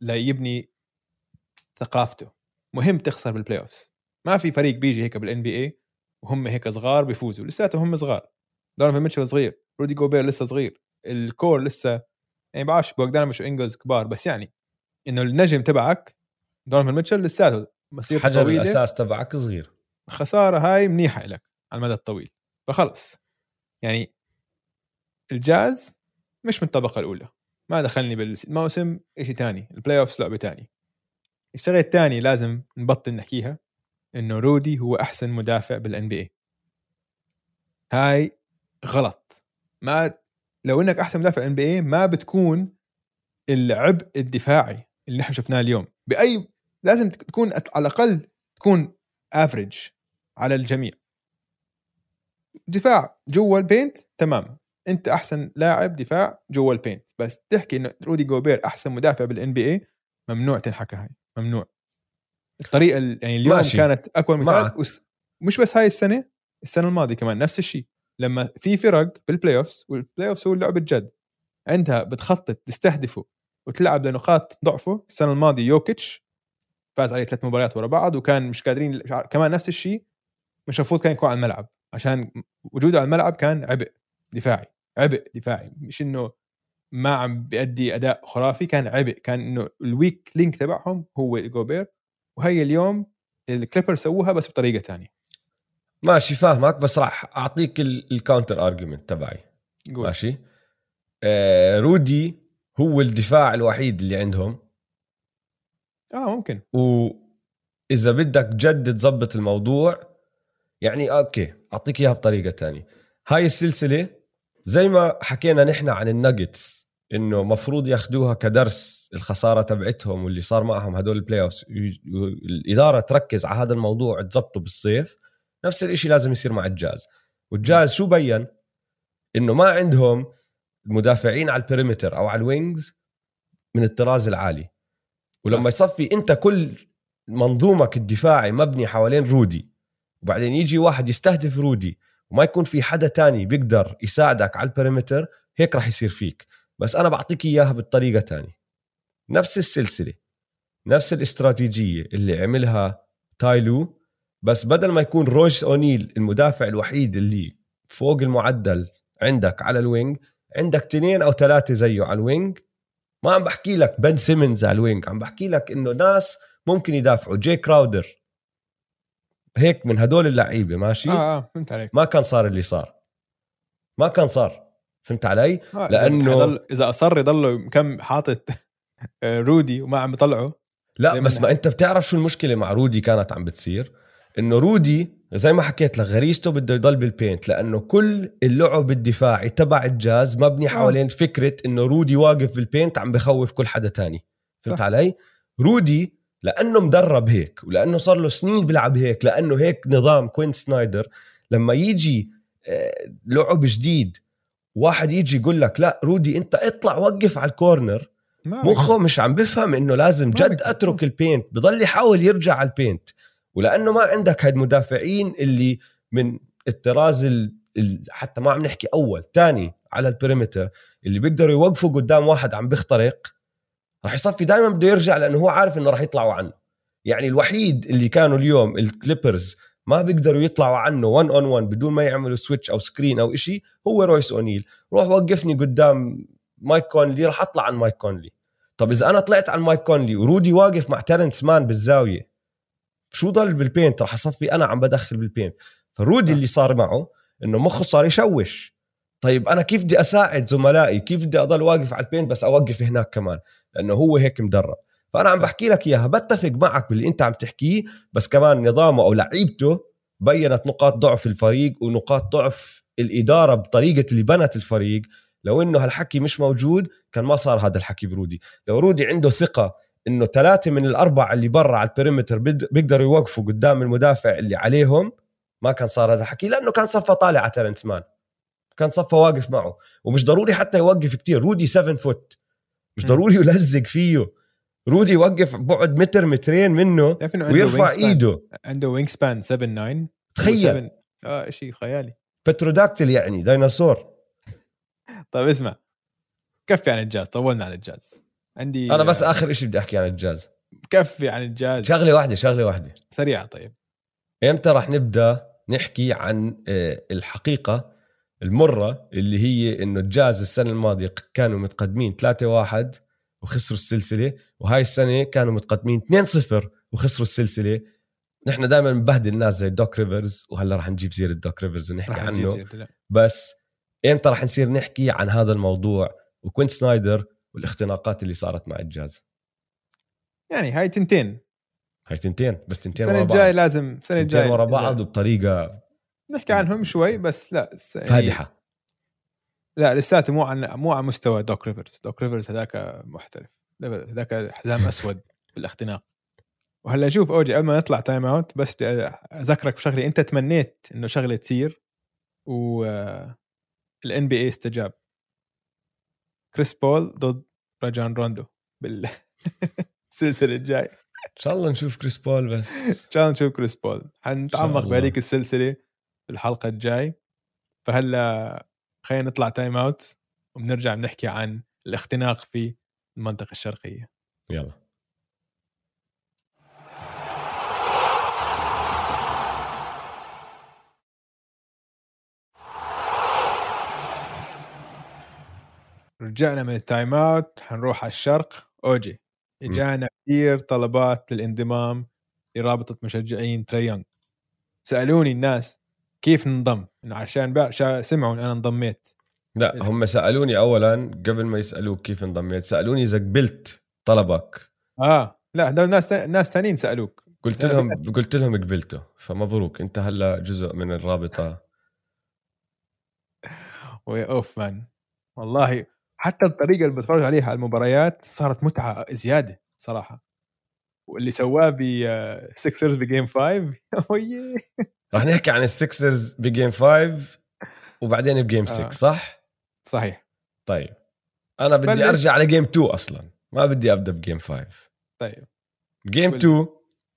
ليبني ثقافته. مهم تخسر بال playoffs ما في فريق بيجي هيك بال NBA وهم هيك صغار بيفوزوا. لساتهم هم صغار. دونيفن ميتشل صغير. رودي جوبير لسه صغير. ال core لسه يعني بعرفش بوغدانوفيتش وانجلز كبار بس يعني إنه النجم تبعك دونيفن ميتشل لساته مسيرته حجر طويلة. الأساس تبعك صغير. خسارة هاي منيحة لك على المدى الطويل. فخلص. يعني الجاز مش من الطبقة الأولى. ما دخلني بالموسم شيء تاني ال playoffs لعبة تاني. الشغلة الثانية لازم نبطل نحكيها إنه رودي هو أحسن مدافع بال NBA هاي غلط. ما لو إنك أحسن مدافع بال NBA ما بتكون العبء الدفاعي اللي نحن شفناه اليوم. بأي لازم تكون على الأقل تكون average على الجميع. دفاع جوا ال paint تمام. أنت أحسن لاعب دفاع جوا ال paint. بس تحكي إنه رودي جوبير أحسن مدافع بال NBA ممنوع تنحكى هاي. ممنوع. الطريقة ال- يعني اليوم ماشي. كانت معك. مثال مش بس هاي السنة السنة الماضية كمان نفس الشيء. لما في فرق بال playoffs وال playoffs هو اللعب الجد. عندها بتخطط تستهدفه وتلعب لنقاط ضعفه. السنة الماضية يوكيتش فاز عليه ثلاث مباريات ورا بعض وكان مش قادرين كمان نفس الشيء مش المفروض كان يكون على الملعب. عشان وجوده على الملعب كان عبء دفاعي عبء دفاعي. مش إنه ما عم بيأدي أداء خرافي كان عبء. كان إنه ال weak link تبعهم هو جوبير وهي اليوم الكليبر سووها بس بطريقة تانية. ماشي فاهمك بس راح أعطيك ال- ال counter argument تبعي. قول. ماشي؟ آه رودي هو الدفاع الوحيد اللي عندهم. آه ممكن. واذا بدك جد تظبط الموضوع يعني okay أعطيك إياها بطريقة تانية. هاي السلسلة زي ما حكينا نحن عن الناجتس إنه مفروض ياخدوها كدرس الخسارة تبعتهم واللي صار معهم هدول ال playoffs الإدارة تركز على هذا الموضوع تزبطه بالصيف. نفس الشيء لازم يصير مع الجاز. والجاز شو بين؟ إنه ما عندهم المدافعين على ال perimeter أو على ال wings من الطراز العالي. ولما يصفي أنت كل منظومتك الدفاعي مبني حوالين رودي وبعدين يجي واحد يستهدف رودي وما يكون في حدا تاني بيقدر يساعدك على ال perimeter هيك راح يصير فيك. بس أنا بعطيك إياها بالطريقة تانية. نفس السلسلة نفس الاستراتيجية اللي عملها تايلو بس بدل ما يكون رويس أونيل المدافع الوحيد اللي فوق المعدل عندك على ال wing عندك اثنين أو ثلاثة زيه على ال wing ما عم بحكي لك بن سيمنز على ال wing عم بحكي لك إنه ناس ممكن يدافعوا. جاي كراودر. هيك من هدول اللعيبة ماشي؟ آه آه فهمت عليك. ما كان صار اللي صار. ما كان صار. فهمت علي؟ آه لأنه- إذا, إذا أصر يضله كم حاطط آه، رودي وما عم بيطلعه لا بس ما أنت بتعرف شو المشكلة مع رودي كانت عم بتصير؟ إنه رودي زي ما حكيت لك غريزته بده يضل بال paint لأنه كل اللعب الدفاعي تبع الجاز مبني حوالين فكرة إنه رودي واقف بال paint عم بخوف كل حدا تاني. فهمت. علي؟ رودي لأنه مدرب هيك ولأنه صار له سنين بيلعب هيك لأنه هيك نظام كوين سنايدر. لما يجي آه، لعب جديد واحد يجي يقول لك لا رودي أنت اطلع وقف على ال corner مخه مش عم بفهم إنه لازم جد. أترك ال paint بضل يحاول يرجع على ال paint ولأنه ما عندك هاي المدافعين اللي من الطراز ال... حتى ما عم نحكي أول تاني على ال perimeter اللي بيقدروا يوقفوا قدام واحد عم بيخترق راح يصفي دائما بده يرجع لأنه هو عارف إنه راح يطلعوا عنه. يعني الوحيد اللي كانوا اليوم الكليبرز ما بيقدروا يطلعوا عنه 1 on 1 بدون ما يعملوا switch أو screen أو إشي هو رويس أونيل. روح وقفني قدام مايك كونلي راح أطلع عن مايك كونلي. طب إذا أنا طلعت عن مايك كونلي ورودي واقف مع تيرنس مان بالزاوية شو ضل بال paint راح أصفي أنا عم بدخل بال paint فرودي صح. اللي صار معه إنه مخه صار يشوش. طيب أنا كيف بدي أساعد زملائي؟ كيف بدي أضل واقف على ال paint بس أوقف هناك كمان؟ لأنه هو هيك مدرب. فأنا عم. بحكي لك إياها بتفق معك باللي أنت عم تحكيه بس كمان نظامه أو لعيبته بينت نقاط ضعف الفريق ونقاط ضعف الإدارة بطريقة اللي بنت الفريق. لو إنه هالحكي مش موجود كان ما صار هذا الحكي برودي. لو رودي عنده ثقة إنه ثلاثة من الأربعة اللي برا على ال perimeter بيقدروا يوقفوا قدام المدافع اللي عليهم ما كان صار هذا الحكي لأنه كان صفى طالع على تيرنس مان. كان صفى واقف معه. ومش ضروري حتى يوقف كتير. رودي 7 foot مش. ضروري يلزق فيه. رودي يوقف بعد متر مترين منه ويرفع wingspan- إيده. عنده wingspan 7 9 تخيل آه شيء خيالي. pterodactyl يعني ديناصور طيب اسمع. كفي عن الجاز طولنا عن الجاز. عندي أنا بس آخر شيء بدي أحكي عن الجاز. كفي عن الجاز. شغلة واحدة شغلة واحدة. سريعة طيب. إمتى راح نبدأ نحكي عن آه، الحقيقة المرة اللي هي إنه الجاز السنة الماضية كانوا متقدمين 3-1 وخسروا السلسلة وهاي السنة كانوا متقدمين 2-0 وخسروا السلسلة. نحن دائما بنبهدل الناس زي دوك ريفرز وهلأ راح نجيب سيرة دوك ريفرز ونحكي رح عنه. بس إمتى راح نصير نحكي عن هذا الموضوع؟ وكوين سنايدر والاختناقات اللي صارت مع الجاز. يعني هاي تنتين. هاي تنتين بس تنتين السنة ورا الجاي بعض. لازم السنة الجاي ورا بعض وبطريقه نحكي عنهم شوي بس لا يعني فادحة. لا لساته مو عن مو على مستوى دوك ريفرز. دوك ريفرز هذاك محترف. هذاك حزام أسود بالاختناق. وهلا شوف أوجي قبل ما نطلع timeout بس أذكرك بشغله أنت تمنيت إنه شغلة تصير وال NBA استجاب. كريس بول ضد راجان روندو بالسلسله الجاي إن شاء الله نشوف كريس بول بس. إن شاء الله نشوف كريس بول. حنتعمق. بهذيك السلسلة في الحلقة الجاي. فهلا خلينا نطلع timeout وبنرجع بنحكي عن الاختناق في المنطقة الشرقية. يلا. رجعنا من ال timeout حنروح على الشرق. أوجي. إجانا كثير طلبات للانضمام لرابطة مشجعين تري يونج سألوني الناس كيف ننضم؟ عشان بقى سمعوا إن أنا انضميت. لا هم سألوني اولا قبل ما يسألوك كيف انضميت سألوني إذا قبلت طلبك. آه. لا هدول ناس ناس ثانيين سألوك. قلت لهم قلت لهم قبلته فمبروك. أنت هلا جزء من الرابطة. ويا oof man والله حتى الطريقة اللي بتفرج عليها على المباريات صارت متعة زيادة صراحة. واللي سواه ب سكسرز ب game 5 ويي راح نحكي عن السكسرز ب game 5 وبعدين ب game 6 آه. صح؟ صحيح. طيب. أنا بدي بلش. أرجع ل game 2 أصلا. ما بدي أبدأ ب game 5 طيب. game قل. 2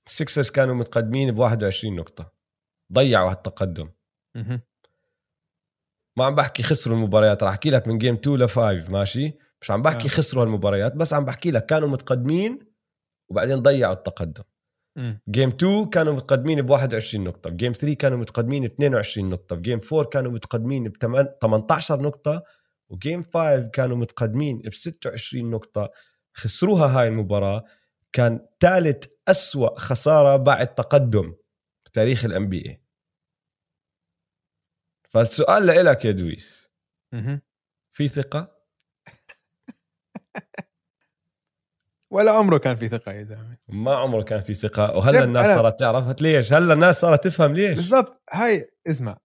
السكسرز كانوا متقدمين ب 21 نقطة. ضيعوا هالتقدم. ما عم بحكي خسروا المباريات راح أحكي لك من جيم 2 ل 5 ماشي مش عم بحكي آه. خسروا المباريات بس عم بحكي لك كانوا متقدمين وبعدين ضيعوا التقدم. جيم 2 كانوا متقدمين ب 21 نقطة، بجيم 3 كانوا متقدمين ب 22 نقطة، بجيم 4 كانوا متقدمين ب 18 نقطة، وجيم 5 كانوا متقدمين ب 26 نقطة، خسروها هاي المباراة، كان ثالث أسوأ خسارة بعد تقدم بتاريخ الام بي اي. فالسؤال لإلك يا دويس،. في ثقة؟ ولا عمره كان في ثقة يا زلمة. ما عمره كان في ثقة، وهلا الناس أنا- صارت تعرف؟ ليش؟ هلا الناس صارت تفهم ليش؟ بالضبط. هاي اسمع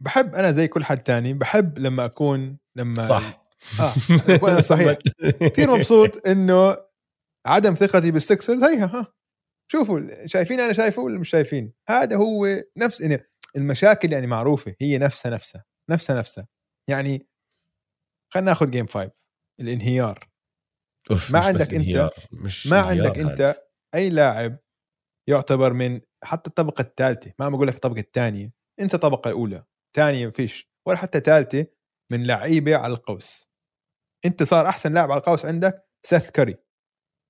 بحب أنا زي كل حد تاني بحب لما أكون لما صح. آه صحيح. كثير مبسوط إنه عدم ثقتي بالسكسرز هيها ها. شوفوا شايفين أنا شايفه ولا مش شايفين؟ هذا هو نفس يعني المشاكل يعني معروفة هي نفسها نفسها نفسها نفسها يعني خلينا ناخذ جيم 5 الانهيار أوف ما عندك انهيار. مش ما عندك هاد. أنت أي لاعب يعتبر من حتى الطبقة الثالثة ما عم بقول لك الطبقة الثانية انسى الطبقة الأولى ثانية فيش ولا حتى ثالثة من لعيبة على القوس أنت صار أحسن لاعب على القوس عندك سيث كاري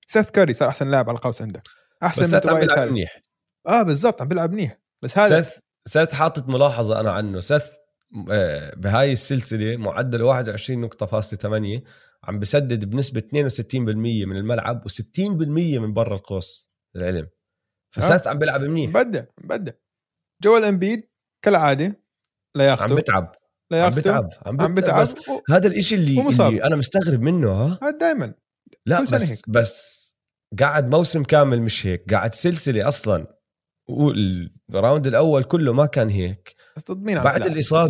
سيث كاري صار أحسن لاعب على القوس عندك أحسن بس من توبايس. منيح آه بالضبط عم بيلعب منيح بس هذا سيث سيث حاطط ملاحظة أنا عنه. سيث آه، بهاي السلسلة معدل 21 نقطة فاصلة 8 عم بسدد بنسبة 62% من الملعب و60% من برا القوس العلم فسيث عم بيلعب منيح. مبدع مبدع. جويل إمبيد كالعادة لياقته عم بتعب. عم لياقته بتعب عم, عم بتعب. بس هذا الإشي اللي. اللي أنا مستغرب منه ها؟ هذا دائما لا بس هيك. بس قعد موسم كامل مش هيك. قعد سلسلة أصلا وال round الأول كله ما كان هيك. بس ضد مين عم بعد.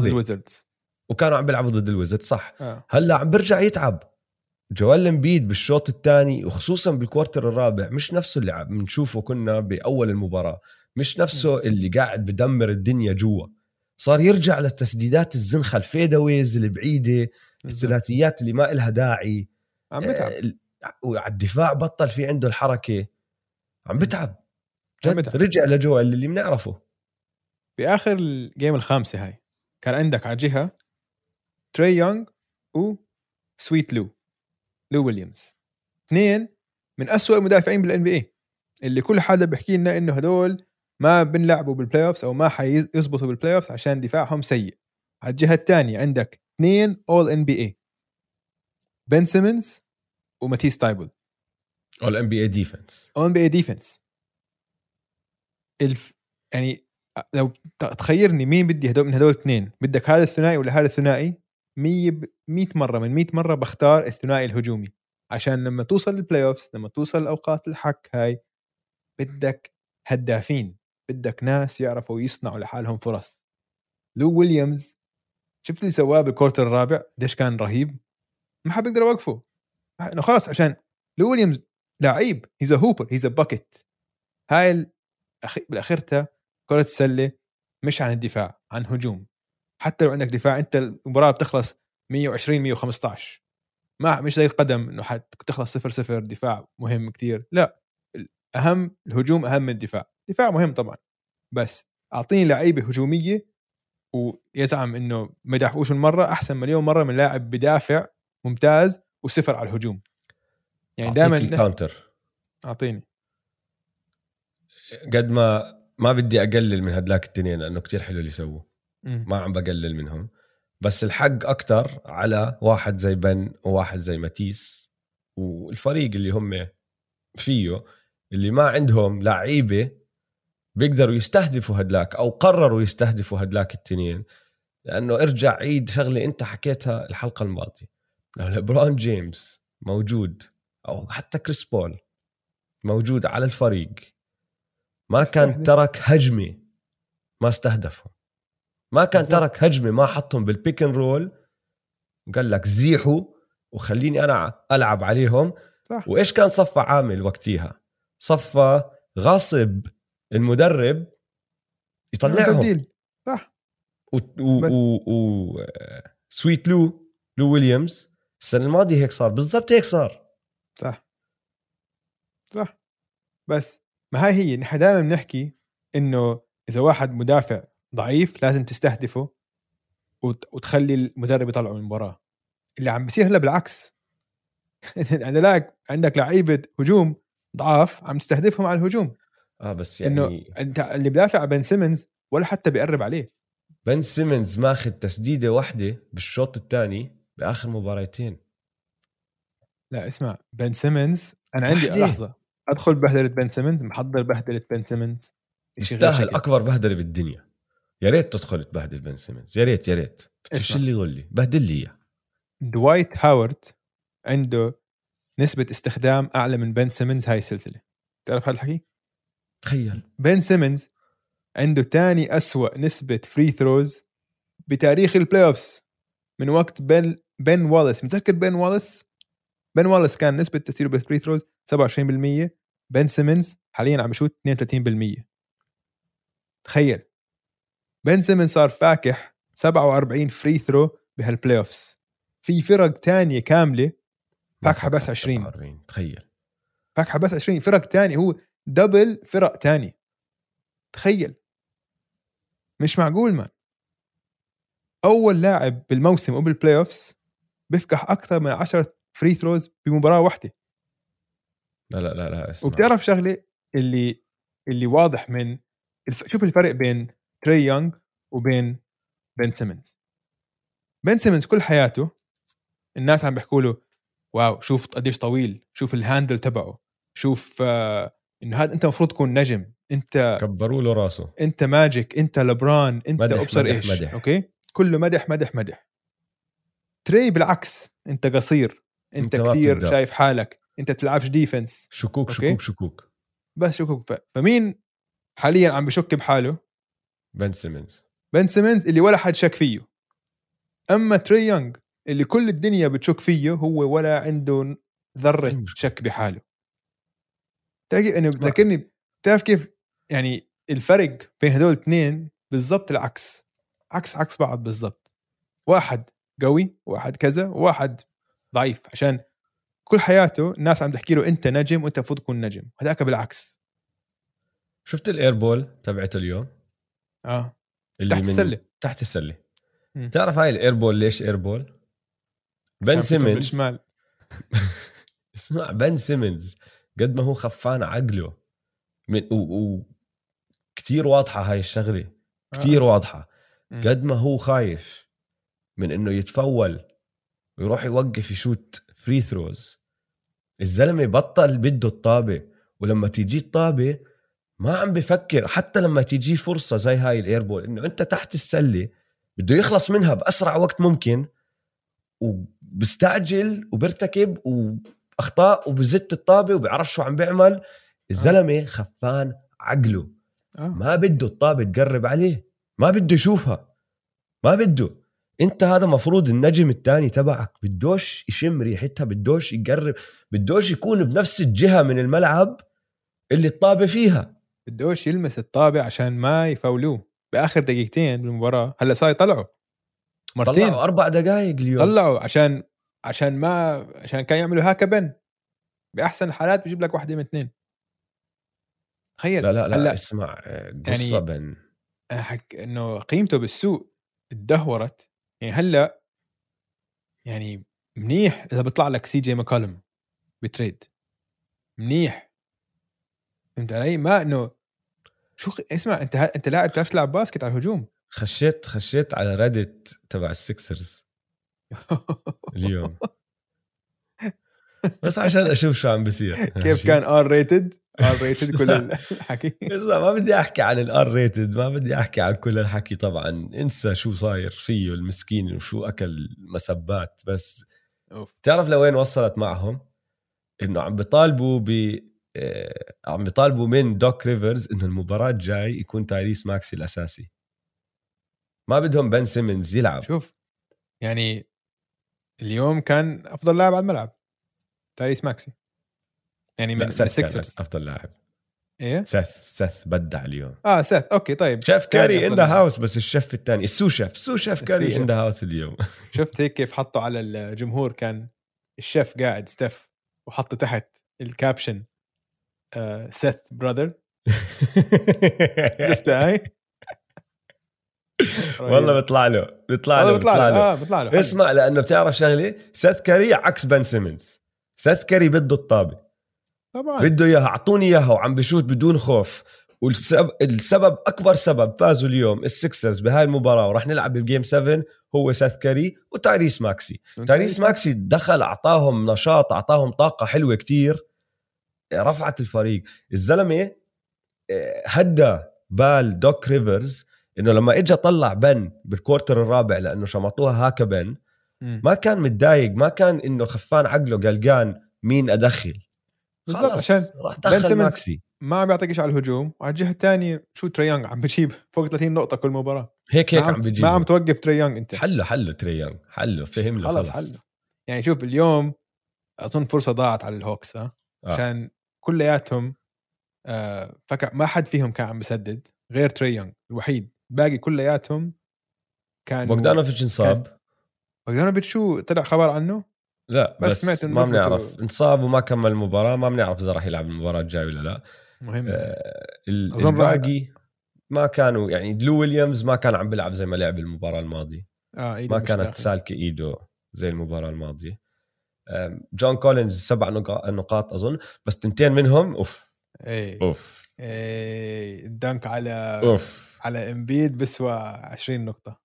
ضد الويزردز. وكانوا عم بيلعبوا ضد الويزردز صح. آه. هلأ عم برجع يتعب. جويل امبيد بالشوط الثاني وخصوصا بال quarter الرابع مش نفسه اللي عم نشوفه كنا بأول المباراة. مش نفسه اللي قاعد بدمر الدنيا جوا. صار يرجع للتسديدات الزنخة ال fadeaways البعيده الثلاثيات اللي ما إلها داعي. عم بتعب. آه، وعلى الدفاع بطل في عنده الحركة. عم بتعب. جد؟ بتعب. رجع لجويل اللي بنعرفه. بآخر ال game الخامسة هاي كان عندك على جهة تري يونغ و Sweet Lou لو ويليامز. اثنين من أسوأ المدافعين بال NBA اللي كل حدا بيحكي لنا إنه هدول ما بنلعبوا بال playoffs أو ما حيزبطوا بال playoffs عشان دفاعهم سيء. على الجهة الثانية عندك اثنين All NBA بن سيمنز وماتيس تايبل All NBA defense All NBA defense الف يعني لو تخيرني مين بدي هدول من هدول الاثنين بدك هذا الثنائي ولا هذا الثنائي؟ 100 ب- 100 مرة من 100 مرة بختار الثنائي الهجومي عشان لما توصل لل playoffs لما توصل لاوقات الحك هاي بدك هدافين بدك ناس يعرفوا يصنعوا لحالهم فرص. لو ويليامز شفت اللي سواه بال quarter الرابع؟ قديش كان رهيب؟ ما حد بيقدر يوقفه إنه خلص عشان لو ويليامز لعيب he's a hooper he's a bucket هاي بالاخرتها كرة السلة مش عن الدفاع عن هجوم. حتى لو عندك دفاع أنت المباراة بتخلص 120 115 ما مش زي القدم إنه حت تخلص 0 0 دفاع مهم كتير. لا أهم الهجوم أهم من الدفاع. الدفاع مهم طبعا. بس أعطيني لعيبة هجومية ويزعم إنه ما يدافعوش من مرة أحسن مليون مرة من لاعب بدافع ممتاز وصفر على الهجوم. يعني دائما دائما الكاونتر أعطيني. قد ما ما بدي أقلل من هدلاك التنين لأنه كتير حلو اللي يسووه. ما عم بقلل منهم. بس الحق أكتر على واحد زي بن وواحد زي ماتيس والفريق اللي هم فيه اللي ما عندهم لعيبة بيقدروا يستهدفوا هدلاك أو قرروا يستهدفوا هدلاك التنين. لأنه ارجع عيد شغلة أنت حكيتها الحلقة الماضية. لو ليبرون جيمس موجود أو حتى كريس بول موجود على الفريق ما كان استهدف. ترك هجمه ما استهدفهم. ما كان بالضبط. ترك هجمه ما حطهم بال pick and roll وقال لك زيحوا وخليني أنا ألعب عليهم. صح. وإيش كان صفى عامل وقتيها؟ صفى غصب المدرب يطلعهم. تبديل. صح. و, و. و, و sweet لو لو ويليامز. السنة الماضية هيك صار. بالضبط هيك صار. صح. صح. بس. ما هاي هي نحن دائما بنحكي إنه إذا واحد مدافع ضعيف لازم تستهدفه وت- وتخلي المدرب يطلعه من المباراه اللي عم بيصير هلا بالعكس. عندك عندك لعيبة هجوم ضعاف عم تستهدفهم على الهجوم. آه بس إنه يعني أنت اللي بدافع بن سيمنز ولا حتى بيقرب عليه. بن سيمنز ماخذ تسديدة واحدة بالشوط الثاني بآخر مباراتين. لا اسمع بن سيمنز أنا عندي. لحظة. أدخل بهدلة بن سيمنز محضر بهدلة بن سيمنز يستاهل. أكبر بهدلة بالدنيا. يا ريت تدخل تبهدل بن سيمنز يا ريت يا ريت. شو اللي يقول لي. بهدل لي إياه. دوايت هاورد عنده نسبة استخدام أعلى من بن سيمنز هاي السلسلة. تعرف هذا الحكي؟ تخيل. بن سيمنز عنده تاني أسوأ نسبة free throws بتاريخ ال playoffs من وقت بن بن واليس متذكر بن واليس؟ بن واليس كان نسبة تسديده بال free throws 27% بن سيمنز حاليا عم بشوت 32% تخيل بن سيمنز صار فاكح 47 free throw بهال playoffs في فرق تانية كاملة فاكحة بس 20. 47. تخيل. فاكحة بس 20 فرق تاني هو double فرق تاني تخيل. مش معقول man أول لاعب بالموسم وبال playoffs بيفكح أكثر من 10 free throws بمباراة واحدة. لا لا لا لا اسمع وبتعرف شغلة اللي اللي واضح من. شوف الفرق بين تري يونغ وبين بن سيمنز بن سيمنز كل حياته الناس عم بيحكوا له wow شوف قديش طويل شوف ال handle تبعه شوف آه إنه هذا أنت المفروض تكون نجم أنت كبروا له راسه أنت ماجيك أنت لبران أنت مدح، أبصر مدح، إيش مدح. okay كله مدح مدح مدح تري بالعكس أنت قصير أنت, كثير. شايف حالك انت تلعبش defense شكوك okay. شكوك شكوك. بس شكوك. ف- فمين حاليا عم بشك بحاله؟ بن سيمنز بن سيمنز اللي ولا حد شك فيه. أما تري يونغ اللي كل الدنيا بتشك فيه هو ولا عنده ذرة. شك. بحاله. تلاقي إنه بتذكرني بتعرف كيف يعني الفرق بين هدول الاثنين بالضبط العكس. عكس عكس بعض بالضبط. واحد قوي واحد كذا وواحد ضعيف. عشان كل حياته الناس عم تحكي له أنت نجم وأنت المفروض تكون نجم هذاك بالعكس. شفت ال airball تبعته اليوم؟ آه. اللي تحت السلة. تحت السلة. مم. تعرف هاي ال airball ليش airball بن سيمنز. اسمع بن سيمنز قد ما هو خفان عقله من و... و... كتير واضحة هاي الشغلة. كتير واضحة. مم. قد ما هو خايف من إنه يتفول ويروح يوقف يشوت free throws الزلمة بطل بده الطابة ولما تيجي الطابة ما عم بفكر حتى لما تيجي فرصة زي هاي الإيربول إنه أنت تحت السلة بده يخلص منها بأسرع وقت ممكن وبستعجل وبرتكب واخطاء وبزت الطابة وبيعرف شو عم بيعمل الزلمة خفان عقله. آه. ما بده الطابة تقرب عليه ما بده يشوفها ما بده. انت هذا مفروض النجم الثاني تبعك بدوش يشم ريحتها بدوش يقرب بدوش يكون بنفس الجهة من الملعب اللي الطابة فيها. بدوش يلمس الطابع عشان ما يفاولوه. بآخر دقيقتين بالمباراة هلأ صار يطلعوا مرتين. طلعوا أربع دقائق اليوم. طلعوا عشان عشان ما عشان كان يعملوا هاكا بن. بأحسن الحالات بيجيب لك واحدة من اثنين. تخيل. لا لا لا هلأ اسمع آه، قصة يعني- بن. حك إنه قيمته بالسوق تدهورت يعني هلأ يعني منيح إذا بيطلع لك سي جي ماكالم ب trade منيح فهمت علي؟ ما إنه شو اسمع أنت. أنت لاعب بتعرف تلعب basket على الهجوم خشيت خشيت على Reddit تبع السكسرز اليوم بس عشان أشوف شو عم بصير كيف كان R rated R rated كل الحكي. اسمع ما بدي أحكي عن ال R rated ما بدي أحكي عن كل الحكي طبعا. انسى شو صاير فيه المسكين وشو أكل مسبات. بس أوف. تعرف لوين وصلت معهم؟ إنه عم بيطالبوا ب آه، عم بيطالبوا من دوك ريفرز إنه المباراة الجاي يكون تايريس ماكسي الأساسي. ما بدهم بن سيمنز يلعب. شوف يعني اليوم كان أفضل لاعب على الملعب. تايريس ماكسي. يعني من السكسرز أفضل لاعب. إيه؟ سيث سيث بدع اليوم. آه سيث. okay طيب. شيف كان كاري in the. house بس الشيف الثاني. ال sous chef sous chef كاري in the house اليوم. شفت هيك كيف حطوا على الجمهور؟ كان الشيف قاعد ستيف وحطوا تحت ال caption. آه سيث brother شفتها هاي؟ والله بيطلع له بيطلع له بيطلع له. له. آه بيطلع له. اسمع لأنه بتعرف شغله سيث كاري عكس بن سيمنز. سيث كاري بده الطابة. طبعا. بده إياها أعطوني إياها وعم بشوت بدون خوف. والسبب السبب أكبر سبب فازوا اليوم السكسرز بهاي المباراة وراح نلعب بال game 7 هو سيث كاري وتايريس ماكسي تايريس ماكسي دخل أعطاهم نشاط أعطاهم طاقة حلوة كتير. رفعت الفريق. الزلمة آه، هدى بال دوك ريفرز إنه لما اجى طلع بن بال quarter الرابع لأنه شمطوها هاكا بن. ما كان متضايق ما كان إنه خفان عقله قلقان مين أدخل؟ بالضبط عشان راح دخل ماكسي. ما عم بيعطيكش على الهجوم وعلى الجهة الثانية شو تري يونغ عم بجيب فوق 30 نقطة كل مباراة. هيك هيك عم بيجي ما عم توقف تري يونغ أنت. حله حله تري يونغ حله فهم له خلص خلص, حله. يعني شوف اليوم أظن فرصة ضاعت على الهوكس ها؟ آه. عشان كلياتهم آه فك ما حد فيهم كان عم بسدد غير تري يونغ الوحيد. باقي كلياتهم كان بوغدانوفيتش انصاب. بوغدانوفيتش شو طلع خبر عنه؟ لا بس بس, سمعت ما بنعرف. انصاب وما كمل المباراة ما بنعرف إذا راح يلعب المباراة الجاية ولا لا. مهم. آه، الباقي ما كانوا يعني لو ويليامز ما كان عم بيلعب زي ما لعب المباراة الماضية. إيده ما كانت. سالكة إيده زي المباراة الماضية. آم، جون كولينز سبع نقا- نقاط أظن بس تنتين منهم أوف. إيه. أوف. إيه ال dunk على أوف. على إمبيد بسوى 20 نقطة.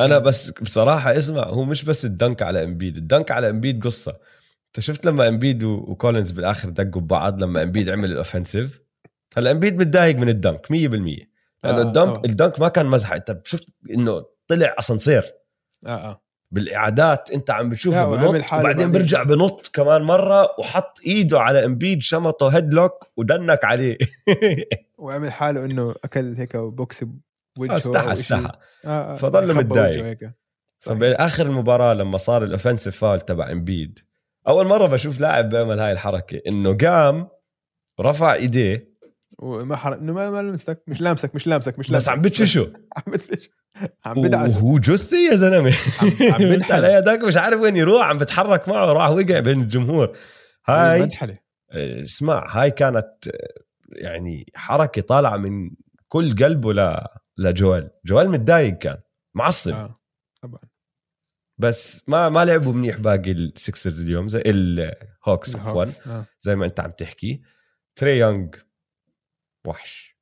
أنا بس بصراحة اسمع هو مش بس ال dunk على امبيد ال dunk على امبيد قصة. أنت شفت لما امبيد و- وكولينز بالآخر دقوا ببعض لما امبيد عمل ال offensive هلأ امبيد متضايق من ال dunk 100% لأنه آه، ال dunk طبعاً. ال dunk ما كان مزحة. أنت شفت إنه طلع أسانسير. آه آه. بالإعادات أنت عم بتشوفه بنط وبعدين بعدين. برجع بنط كمان مرة وحط إيده على امبيد شمطه headlock و dunk عليه. وعمل حاله إنه أكل هيك بوكس بوجهه استحى. استحى. آه آه فضل خبى متضايق. وجهه. فباخر المباراه لما صار ال offensive foul تبع إمبيد أول مرة بشوف لاعب بيعمل هاي الحركة إنه قام رفع إيديه. وما حر... إنه ما ما لمسك مش لامسك مش لامسك مش بس لامسك. عم بتششه. عم بدفش عم بدعس وهو جثي يا زلمة. عم- بدحل. يدك مش عارف وين يروح عم بتحرك معه راح وقع بين الجمهور. هاي مدحله اسمع هاي كانت يعني حركة طالعة من كل قلبه لجوال جوال. متضايق كان. معصب. آه طبعا. بس ما ما لعبوا منيح باقي السكسرز اليوم زي الهوكس عفوا. آه. زي ما انت عم تحكي. تري يونغ وحش.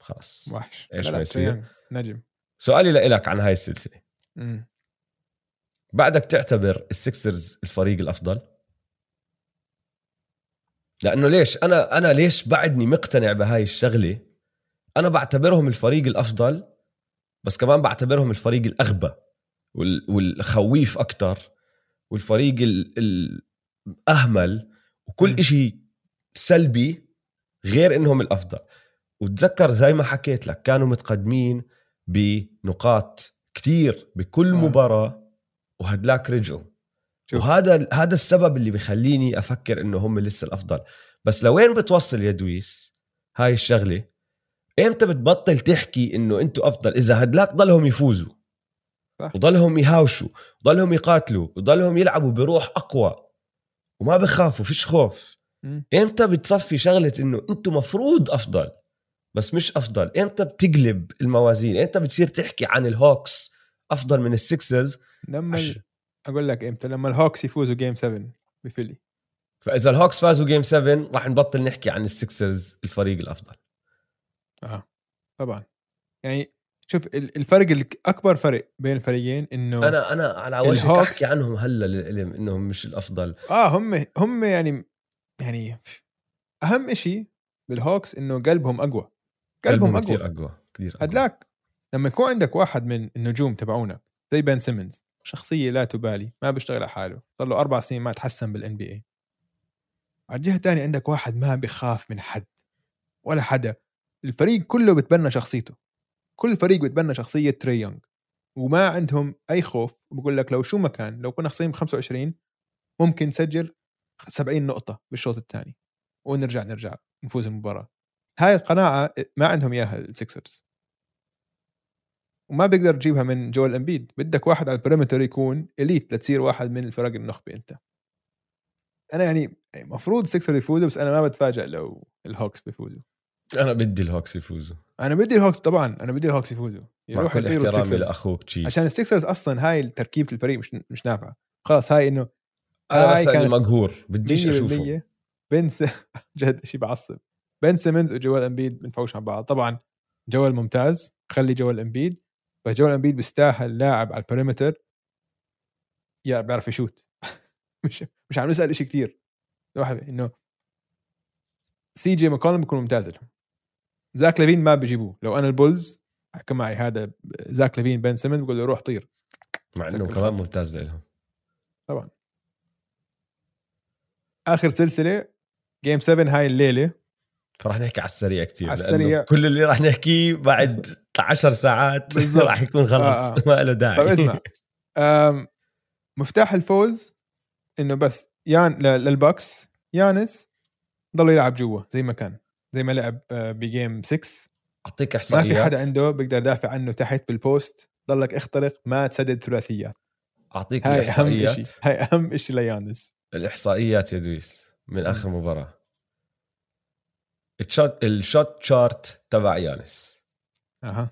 خلص وحش. لا، ما يصير؟ نجم. سؤالي لإلك عن هاي السلسلة. مم. بعدك تعتبر السكسرز الفريق الأفضل؟ لأنه ليش؟ أنا أنا ليش بعدني مقتنع بهاي الشغلة؟ أنا بعتبرهم الفريق الأفضل بس كمان بعتبرهم الفريق الأغبى وال- والخويف أكثر والفريق ال- الأهمل وكل. إشي سلبي غير إنهم الأفضل وتذكر زي ما حكيت لك كانوا متقدمين بنقاط كتير بكل آه. مباراة وهدلاك رجعوا. وهذا هذا السبب اللي بخليني أفكر إنه هم لسه الأفضل بس لوين بتوصل يا دويس هاي الشغلة إمتى بتبطل تحكي إنه أنتوا أفضل؟ إذا هدلاك ضلهم يفوزوا. صح. وضلهم يهاوشوا وضلهم يقاتلوا وضلهم يلعبوا بروح أقوى. وما بخافوا فيش خوف. مم. إمتى بتصفي شغلة إنه أنتوا مفروض أفضل بس مش أفضل؟ إمتى بتقلب الموازين؟ إمتى بتصير تحكي عن الهوكس أفضل من السكسرز لما عش- أقول لك إمتى لما الهوكس يفوزوا game 7 بفيلي. فإذا الهوكس فازوا game 7 راح نبطل نحكي عن السكسرز الفريق الأفضل. آه طبعا. يعني شوف ال- الفرق الاكبر فرق بين الفريقين إنه أنا أنا على وشك الهوكس- احكي عنهم هلأ للعلم إنهم مش الأفضل. آه هم هم يعني يعني أهم إشي بالهوكس إنه قلبهم أقوى. قلبهم أقوى. كثير أقوى كثير. هدلاك لما يكون عندك واحد من النجوم تبعونك زي بن سيمنز شخصية لا تبالي ما بيشتغل على حاله صار له أربع سنين ما تحسن بال NBA على الجهة الثانية عندك واحد ما بيخاف من حد ولا حدا. الفريق كله بتبنى شخصيته. كل فريق بتبنى شخصية تري يونغ. وما عندهم أي خوف. بقول لك لو شو ما كان لو كنا ب 25 ممكن نسجل 70 نقطة بالشوط الثاني. ونرجع نرجع نفوز المباراة. هاي القناعة ما عندهم إياها السكسرز وما بيقدر تجيبها من جوال إمبيد. بدك واحد على ال perimeter يكون elite لتصير واحد من الفرق النخبه أنت. أنا يعني المفروض السكسر يفوزوا بس أنا ما بتفاجئ لو الهوكس بيفوزوا. أنا بدي الهوكس يفوزوا أنا بدي الهوكس طبعا أنا بدي الهوكس يفوزوا مع يروحوا كل احترامي لأخوك تشيز. عشان السيكسرز أصلا هاي تركيبة الفريق مش مش نافعة. خلاص هاي إنه أنا بس هاي كانت مقهور بديش أشوفه. 100% بنس جد شيء بعصب. بن سيمنز وجوال أمبيد بنفوش عن بعض. طبعا جوال ممتاز خلي جوال أمبيد. بس جوال أمبيد بيستاهل لاعب على ال perimeter يا بيعرف يشوت. مش مش عم نسأل شيء كثير واحد إنه سي جي ماكولم بيكون ممتاز لهم. زاك ليفين ما بيجيبوه لو أنا البولز حكى معي هذا زاك ليفين بن سيمنز بقول له روح طير مع إنه. كمان ممتاز لهم طبعا آخر سلسلة game 7 هاي الليلة فرح نحكي على السريع كثير على السريع. كل اللي راح نحكيه بعد 10 ساعات. راح يكون خلص آه، آه. ما له داعي طيب اسمع مفتاح الفوز إنه بس يان ل- للبكس يانس ضل يلعب جوا زي ما كان زي ما لعب آه، ب game 6 أعطيك ما احصائيات في حدا عنده بيقدر يدافع عنه تحت بال post ضلك اخترق ما تسدد ثلاثيات. أعطيك هاي أهم الاحصائيات شيء هاي أهم شيء ليانس. الإحصائيات يا دويس من آخر مباراة. ال shot ال shot chart تبع يانس. أها.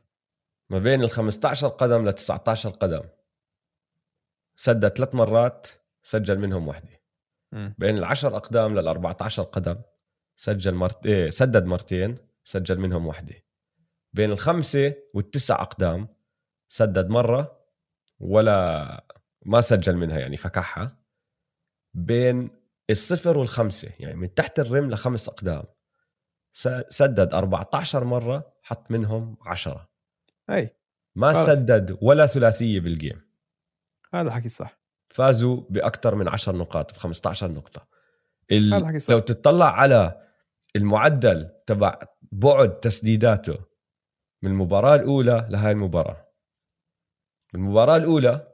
ما بين ال 15 قدم ل 19 قدم. سدد ثلاث مرات سجل منهم واحدة. بين ال 10 أقدام لل 14 قدم. سجل مرت... إيه سدد مرتين سجل منهم واحدة بين الخمسة والتسع أقدام سدد مرة ولا ما سجل منها يعني فكحها. بين الصفر والخمسة يعني من تحت الرم لخمس أقدام سدد 14 مرة حط منهم 10 هاي ما خلص. سدد ولا ثلاثية بالجيم. هذا الحكي صح فازوا بأكثر من 10 نقاط ب 15 نقطة. ال... هذا حكي صح. لو تطلع على المعدل تبع بعد تسديداته من المباراة الأولى لهاي المباراة. بالمباراه الأولى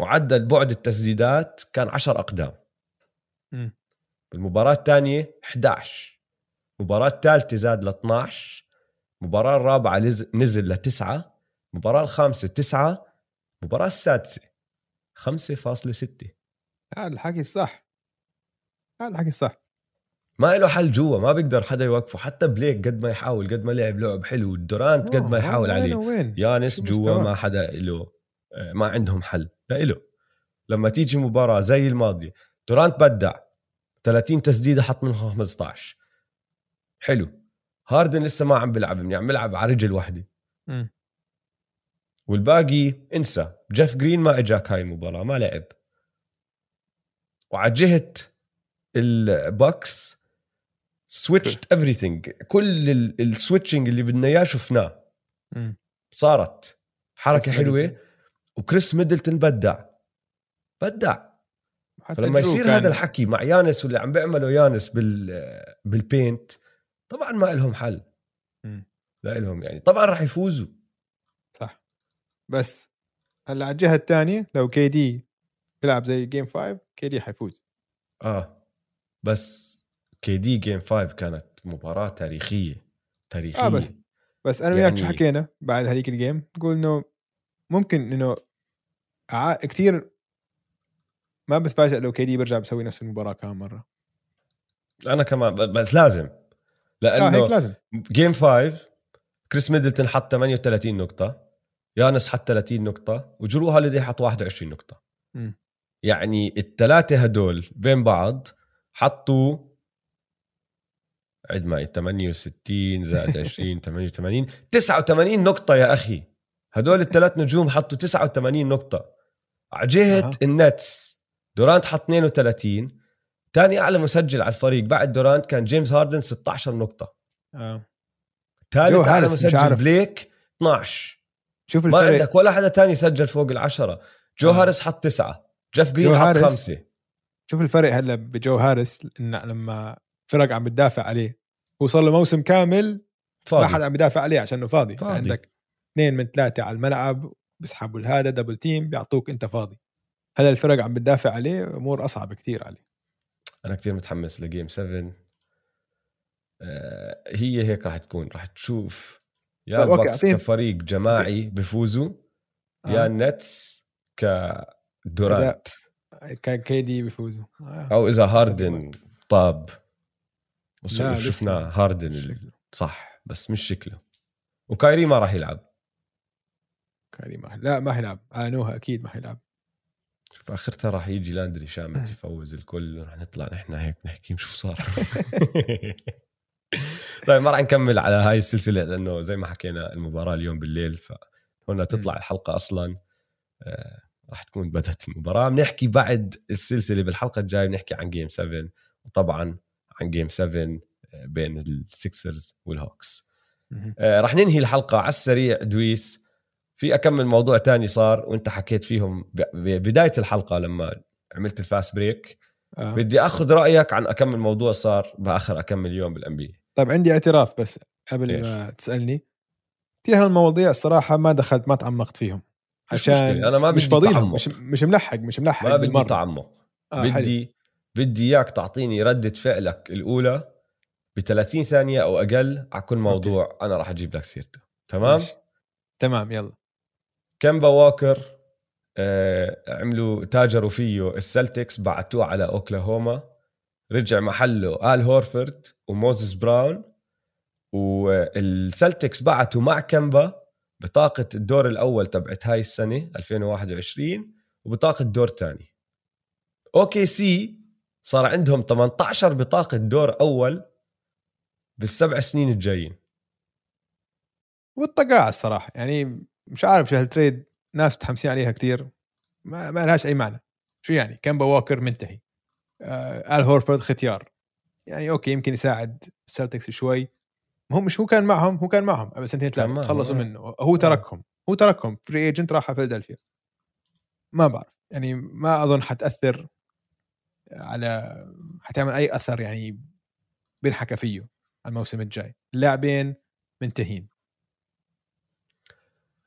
معدل بعد التسديدات كان 10 أقدام. مم. بالمباراه الثانية 11 المباراة الثالثة زاد ل 12 المباراة الرابعة لز- نزل لتسعة المباراة الخامسة تسعة. المباراة السادسة 5.6 هذا الحكي الصح. هذا الحكي الصح. ما له حل جوا ما بيقدر حدا يوقفه حتى بليك قد ما يحاول قد ما لعب لعب حلو دورانت قد ما يحاول عليه. وين. يانس جوا؟ ما حدا له ما عندهم حل لا له. لما تيجي مباراة زي الماضية دورانت بدع 30 تسديدة حط منهم 15 حلو. هاردن لسه ما عم بيلعب منيح عم بيلعب على رجل واحدة. مم. والباقي انسى. جيف جرين ما إجاك هاي المباراة ما لعب. وعلى جهة البكس switched everything. كل ال switching اللي بدنا إياه شفناه. صارت. حركة حلوة. وكريس ميدلتون بدع. بدع. فلما درو يصير هذا الحكي مع يانس واللي عم بيعمله يانس بال بال paint طبعا ما لهم حل. مم. لا لهم يعني. طبعا راح يفوزوا. صح. بس هلأ على الجهة الثانية لو كي دي بيلعب زي game 5 كي دي حيفوز. آه. بس كي دي game 5 كانت مباراة تاريخية تاريخية. آه، بس بس أنا وياك شو يعني- حكينا بعد هذيك ال game تقول إنه ممكن إنه ع- كتير ما بتفاجئ لو كي دي بيرجع بيسوي نفس المباراة كمان مرة. أنا كمان بس لازم. آه لأنه هيك لازم. game 5 كريس ميدلتون حط 38 نقطة يانس حط 30 نقطة وجرو هوليدي حط 21 نقطة. مم. يعني الثلاثة هدول بين بعض حطوا عد معي 68 زائد 20 88 89 نقطة يا أخي. هدول الثلاث نجوم حطوا 89 نقطة. على جهة. النتس دورانت حط 32 ثاني أعلى مسجل على الفريق بعد دورانت كان جيمس هاردن 16 نقطة. جو ثالث مش مسجل. بليك 12 شوف ما الفرق عندك ولا حدا تاني سجل فوق العشرة. جو آه. هاريس حط تسعة. جيف جرين حط خمسة. شوف الفرق هلا بجو هاريس إن لما فرق عم بتدافع عليه. هو صار له موسم كامل ما فاضي. حدا عم بيدافع عليه عشانه فاضي, فاضي. عندك اثنين من ثلاثة على الملعب بيسحبوا هذا double team بيعطوك أنت فاضي. هلا الفرق عم بتدافع عليه امور أصعب كتير عليه. أنا كتير متحمس ل game 7 آه، هي هيك راح تكون. راح تشوف. يا okay، البكس كفريق جماعي بفوزوا يا آه. النتس كدورانت. كيدي بيفوزوا آه. أو إذا هاردن طاب. وشفنا هاردن ال- شكله. صح بس مش شكله. وكايري ما راح يلعب. كايري ما لا ما حيلعب اعلنوها أكيد ما حيلعب شوف اخرتها راح يجي لاندري شامت يفوز الكل رح نطلع نحن هيك نحكي شو صار. طيب ما راح نكمل على هاي السلسلة لأنه زي ما حكينا المباراة اليوم بالليل فهنا تطلع الحلقة أصلا. آه، راح تكون بدأت المباراة. بنحكي بعد السلسلة بالحلقة الجاية بنحكي عن game 7 وطبعا عن game 7 آه، بين السكسرز والهوكس. آه، راح ننهي الحلقة على السريع دويس. في اكمل موضوع تاني صار وأنت حكيت فيهم ببداية الحلقة لما عملت ال fast break آه. بدي آخذ رأيك عن اكمل موضوع صار بآخر اكمل اليوم بالان بي طيب عندي اعتراف بس قبل. ما تسألني. كثير هالمواضيع الصراحة ما دخلت ما تعمقت فيهم. عشان أنا ما مش فاضي مش مش ملحق مش ملحق ما بدي تعمق. آه بدي. بدي إياك تعطيني ردة فعلك الأولى ب 30 ثانية أو أقل على كل موضوع okay. أنا راح أجيب لك سيرته تمام ماشي. تمام يلا كمبا ووكر آه عملوا تاجروا فيه السلتكس بعتوه على أوكلاهوما رجع محله آل هورفورد وموزيس براون والسلتكس بعتوا مع كمبا بطاقة الدور الأول تبعت هاي السنة 2021 وبطاقة دور تاني OKC صار عندهم 18 بطاقة دور أول بالسبع سنين الجايين. والطقاع الصراحة يعني مش عارف شو هال trade ناس متحمسين عليها كتير ما, ما لهاش أي معنى. شو يعني؟ كامبا ووكر منتهي. آه آل هورفورد ختيار. يعني okay يمكن يساعد السلتكس شوي. هو مش هو كان معهم هو كان معهم. قبل سنتين ثلاثة تخلصوا منه. هو تركهم هو تركهم. free agent راح على فيلادلفيا. ما بعرف. يعني ما أظن حتأثر على حتعمل أي أثر يعني بينحكى فيه الموسم الجاي. اللاعبين منتهين.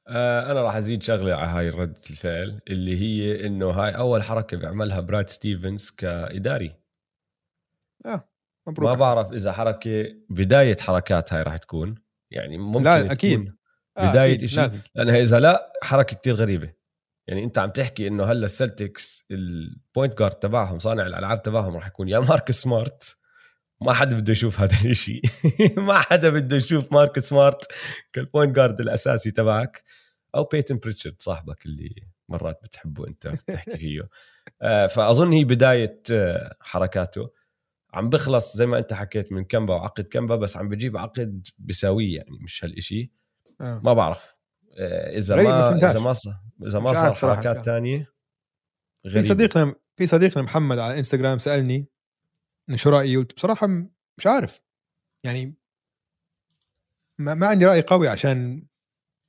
آه، أنا راح أزيد شغله على هاي ردة الفعل اللي هي إنه هاي أول حركة بيعملها براد ستيفنز كإداري. آه مبروك. ما بعرف إذا حركة بداية حركات هاي راح تكون. يعني ممكن لا أكيد. آه، بداية شيء لأنها إذا لا حركة كتير غريبة. يعني انت عم تحكي انه هلا السلتكس ال point guard تبعهم صانع الألعاب تبعهم راح يكون يا ماركس سمارت. ما حدا بده يشوف هذا الشيء ما حدا بده يشوف ماركس سمارت كال point guard الأساسي تبعك. أو بيتون بريتشارد صاحبك اللي مرات بتحبه انت بتحكي فيه. آه، فأظن هي بداية آه، حركاته. عم بخلص زي ما انت حكيت من كمبا وعقد كمبا بس عم بجيب عقد بيساويه يعني مش هالشيء آه. ما بعرف. إذا ما إذا ما صار إذا ما صار حركات ثانية في صديقنا في صديقنا محمد على إنستغرام سألني شو رأيي قلت بصراحة مش عارف. يعني ما, ما عندي رأي قوي عشان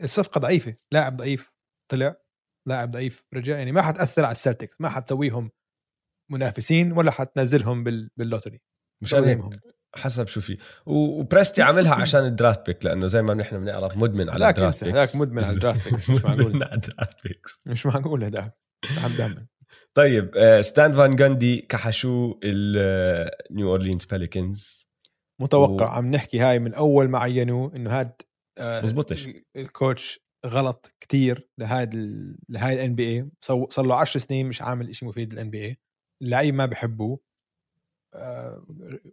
الصفقة ضعيفة. لاعب ضعيف طلع. لاعب ضعيف رجع. يعني ما حتأثر على السلتكس. ما حتسويهم منافسين ولا حتنزلهم بال lottery. مش عليهم حسب شو في. وبريستي عملها عشان ال draft pick لأنه زي ما نحن بنعرف مدمن على ال draft picks هذاك مدمن على ال draft picks مش معقول. على ال draft picks مش معقول هذاك طيب ستان فان جاندي كحشو ال New Orleans Pelicans متوقع و... عم نحكي هاي من أول ما عينوه إنه هاد بزبطش آه ال coach غلط كتير لهاد ال... لهاي ال NBA صار له 10 سنين مش عامل شيء مفيد لل NBA اللعيب ما بحبوه. آه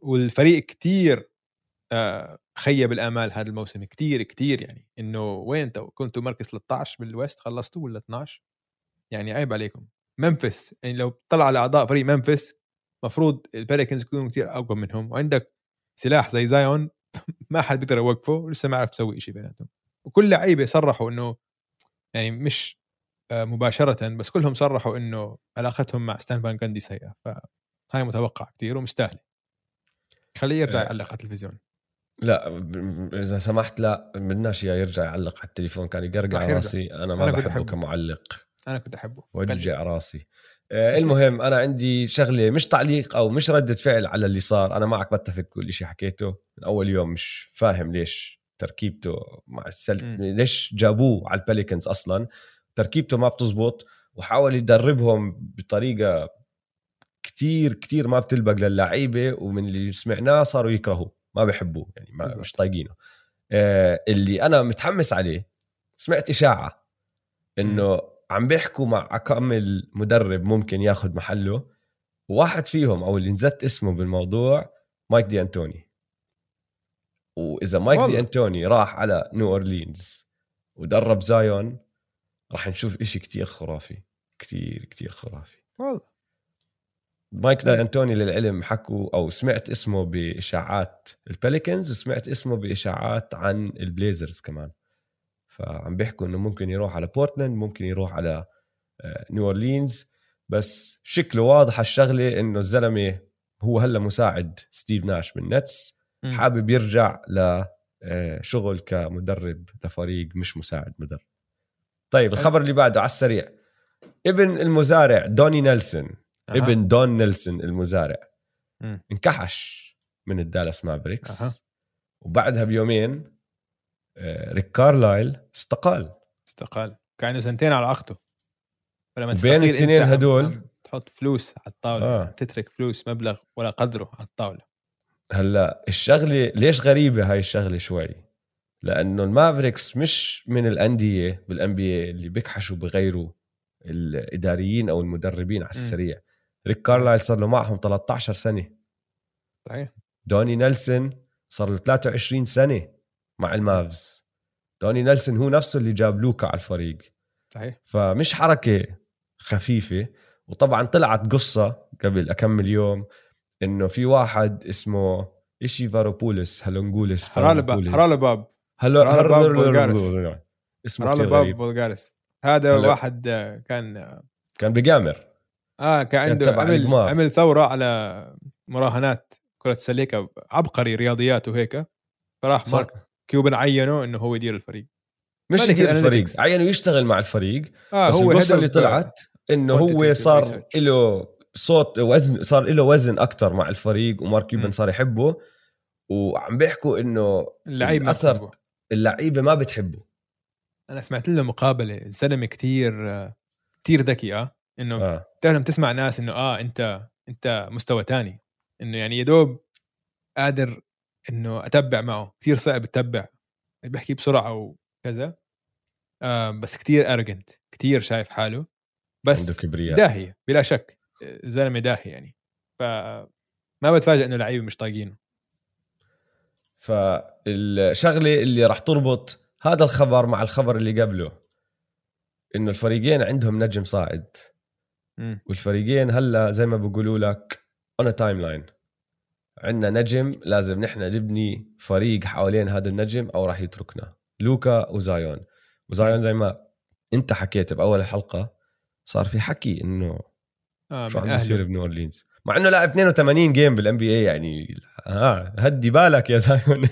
والفريق كتير آه خيب الأمال هذا الموسم كتير كتير يعني. إنه وين انت كنتوا مركز 13 بال West خلصتوا ولا 12 يعني عيب عليكم. منفس يعني لو طلع على اعضاء فريق منفس مفروض البليكنز يكونوا كثير أقوى منهم. وعندك سلاح زي زايون ما حد بيقدر يوقفه ولسه ما عرف تسوي شيء بيناتهم. وكل لعيبة صرحوا إنه يعني مش آه، مباشرة بس كلهم صرحوا إنه علاقتهم مع ستان فان جاندي سيئة. فهاي متوقع كثير ومستاهله خليه يرجع آه. يعلق على التلفزيون. لا إذا سمحت لا بدناش اياه يرجع يعلق على التليفون كان يقرقع راسي. أنا ما أنا بحبه كمعلق. أنا كنت أحبه. وجع راسي. آه المهم أنا عندي شغلة مش تعليق أو مش ردة فعل على اللي صار. أنا معك بتفق كل شيء حكيته. من أول يوم مش فاهم ليش تركيبته مع السل ليش جابوه على الباليكنز أصلا. تركيبته ما بتزبط وحاول يدربهم بطريقة كتير كتير ما بتلبق للعيبة ومن اللي سمعناه صاروا يكرهوه ما بحبوه يعني ما مش طايقينه. آه اللي أنا متحمس عليه سمعت إشاعة إنه عم بيحكوا مع كم مدرب ممكن ياخذ محله واحد فيهم أو اللي نط اسمه بالموضوع مايك دي انتوني وإذا مايك والله. دي انتوني راح على New Orleans ودرب زايون راح نشوف إشي كتير خرافي كتير كتير خرافي. والله. مايك دي أنتوني للعلم حكوا أو سمعت اسمه بإشاعات ال Pelicans وسمعت اسمه بإشاعات عن ال Blazers كمان. فعم بيحكوا إنه ممكن يروح على بورتلاند ممكن يروح على آه، New Orleans. بس شكله واضح الشغلة إنه الزلمة هو هلأ مساعد ستيف ناش بال Nets مم. حابب يرجع لشغل كمدرب لفريق مش مساعد مدرب. طيب الخبر اللي بعده على السريع. ابن المزارع دوني نيلسون. أها. ابن دون نيلسون المزارع. مم. انكحش من ال Dallas Mavericks. أها. وبعدها بيومين آه، ريك كارلايل استقال. استقال. كان عنده سنتين على عقده. فلما أنت عم- هدول- تحط فلوس على الطاولة آه. تترك فلوس مبلغ ولا قدره على الطاولة. هلأ الشغلة ليش غريبة هاي الشغلة شوي؟ لأنه ال Mavericks مش من الأندية بال NBA اللي بيكحشوا بغيروا الإداريين أو المدربين على السريع. ريك كارلايل صار له معهم 13 سنة. صحيح. دوني نيلسون صار له 23 سنة مع المافز. دوني نيلسون هو نفسه اللي جاب لوكا على الفريق. صحيح. فمش حركة خفيفة وطبعا طلعت قصة قبل أكمل يوم إنه في واحد اسمه إشي فاروبوليس. هلونجوليس حرالة باب فاروبوليس. حرالة باب هلا حرالة باب هر- بولغارس. اسمه حرالة كثير باب غريب. بولغاريس. هذا. واحد كان كان بجامر. آه كان عنده عمل القمار. عمل ثروة على مراهنات كرة السلة عبقري رياضيات وهيك فراح صح. مارك كيوبن عينه إنه هو يدير الفريق مش يدير الفريق. عينه يشتغل مع الفريق آه بس هو القصة اللي طلعت إنه هو صار. له صوت وزن صار له وزن أكثر مع الفريق ومارك كيوبن. صار يحبه وعم بيحكوا إنه اللعيب ما بحبه. اللعيبة ما بتحبه أنا سمعت له مقابلة الزلمه كتير آه، كتير ذكي آه إنه بتعرف لما تسمع ناس إنه آه أنت أنت مستوى تاني. إنه يعني يدوب قادر إنه أتبع معه. كثير صعب اتبع بحكي بسرعة وكذا. آه بس كثير ارجنت كثير شايف حاله. عنده بس كبرياء. داهيه بلا شك. زلمة داهي يعني. ف ما بتفاجئ إنه لعيبة مش طايقينه. فالشغلة اللي راح تربط هذا الخبر مع الخبر اللي قبله. إنه الفريقين عندهم نجم صاعد. والفريقين هلا زي ما بقولوا لك on timeline عندنا نجم لازم نحن نبني فريق حوالين هذا النجم أو راح يتركنا. لوكا وزايون. وزايون زي ما أنت حكيت بأول الحلقة صار في حكي إنه آه شو عم بيصير ب New Orleans. مع إنه لعب 82 game بال NBA يعني ها هدي بالك يا زايون.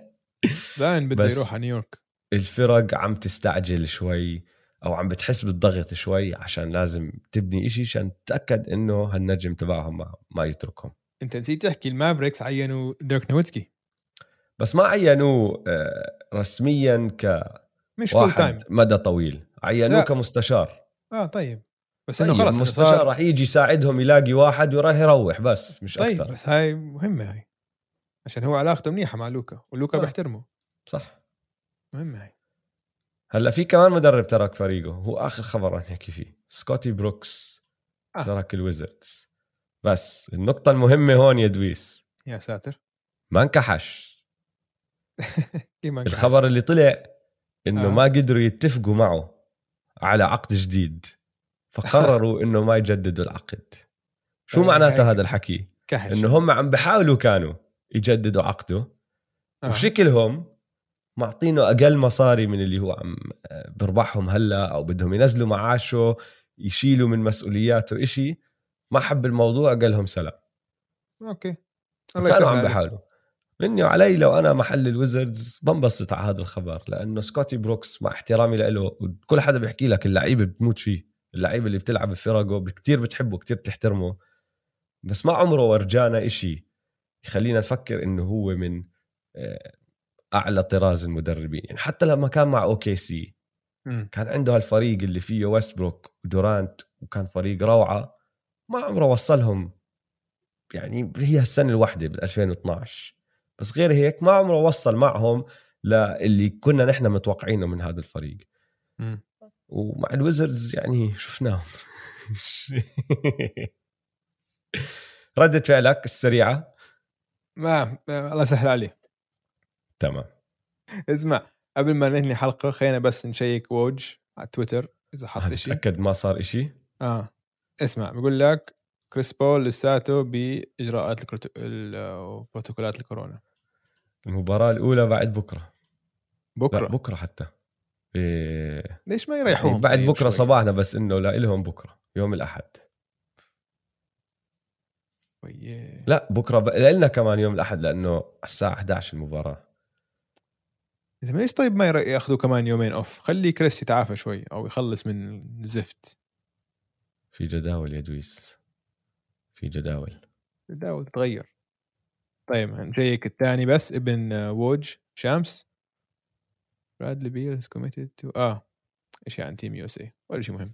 زايون بده يروح على نيويورك. الفرق عم تستعجل شوي. أو عم بتحس بالضغط شوي عشان لازم تبني إشي عشان تتأكد إنه هالنجم تبعهم ما, ما يتركهم. أنت نسيت تحكي ال Mavericks عينوا ديرك نوفتسكي بس ما عينوه آه، رسميا مش full time مدى طويل. عينوه لا. كمستشار. آه طيب. بس إنه طيب خلص المستشار راح يجي يساعدهم يلاقي واحد وراح يروح بس مش طيب أكثر. بس هاي مهمة هاي. عشان هو علاقته منيحة مع لوكا ولوكا آه. بيحترمه. صح. مهمة هاي. هلا في كمان مدرب ترك فريقه هو آخر خبر رح نحكي فيه سكوتي بروكس آه. ترك ال Wizards بس النقطة المهمة هون يا دويس يا ساتر ما انكحش؟ الخبر اللي طلع إنه آه. ما قدروا يتفقوا معه على عقد جديد فقرروا إنه ما يجددوا العقد شو طيب، معناته. هذا الحكي كحش إنه هم عم بحاولوا كانوا يجددوا عقده آه. وشكلهم معطينه أقل مصاري من اللي هو عم آه، بربحهم هلا أو بدهم ينزلوا معاشه يشيلوا من مسؤولياته إشي. ما حب الموضوع قال لهم سلام. okay. كانوا الله يسهل عم. بحاولوا. مني وعلي لو أنا محل ال Wizards بنبسط على هذا الخبر لأنه سكوتي بروكس مع احترامي له وكل حدا بيحكي لك اللعيبة بتموت فيه. اللعيبة اللي بتلعب بفرقه كتير بتحبه كتير بتحترمه. بس ما عمره ورجانا إشي يخلينا نفكر إنه هو من آه، أعلى طراز المدربين. يعني حتى لما كان مع OKC. كان عنده هالفريق اللي فيه ويستبروك ودورانت وكان فريق روعة. ما عمره وصلهم. يعني هي السنة الواحدة بال 2012 بس غير هيك ما عمره وصل معهم للي كنا نحن متوقعينه من هذا الفريق. ومع ال Wizards يعني شفناهم. ردة فعلك السريعة. ما ما- الله يسهل عليه تمام. اسمع قبل ما ننهي الحلقة خلينا بس نشيك ووج على تويتر إذا حط شيء تاكد ما صار إشي. آه. اسمع بقول لك كريس بول لساته بإجراءات البروتوكولات الكورونا. المباراة الأولى بعد بكرة. لا بكرة؟ بكرة حتى. إيه ليش ما يعني يريحوهم؟ بعد طيب بكرة شوي؟ صباحنا بس إنه لا لهم بكرة يوم الأحد. شوي. لا بكرة ب... لنا كمان يوم الأحد لأنه الساعة 11 المباراة. ليش طيب ما ياخذوا كمان يومين off خلي كريس يتعافى شوي أو يخلص من الزفت. في جداول يا دويس. في جداول. الدعوة تتغير طيب نشيك الثاني بس ابن آه، ووج شامس. Bradley Beal is committed to آه. شيء عن Team USA ولا شيء مهم.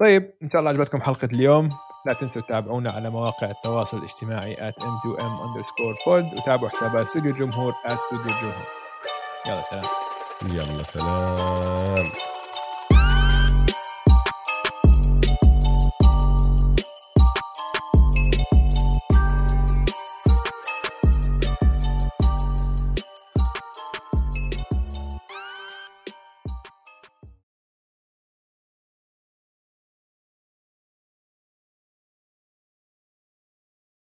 طيب إن شاء الله عجبتكم حلقة اليوم. لا تنسوا تتابعونا على مواقع التواصل الاجتماعي at m2m underscore pod. وتابعوا حسابات استوديو الجمهور at استوديو الجمهور يلا سلام. يلا سلام.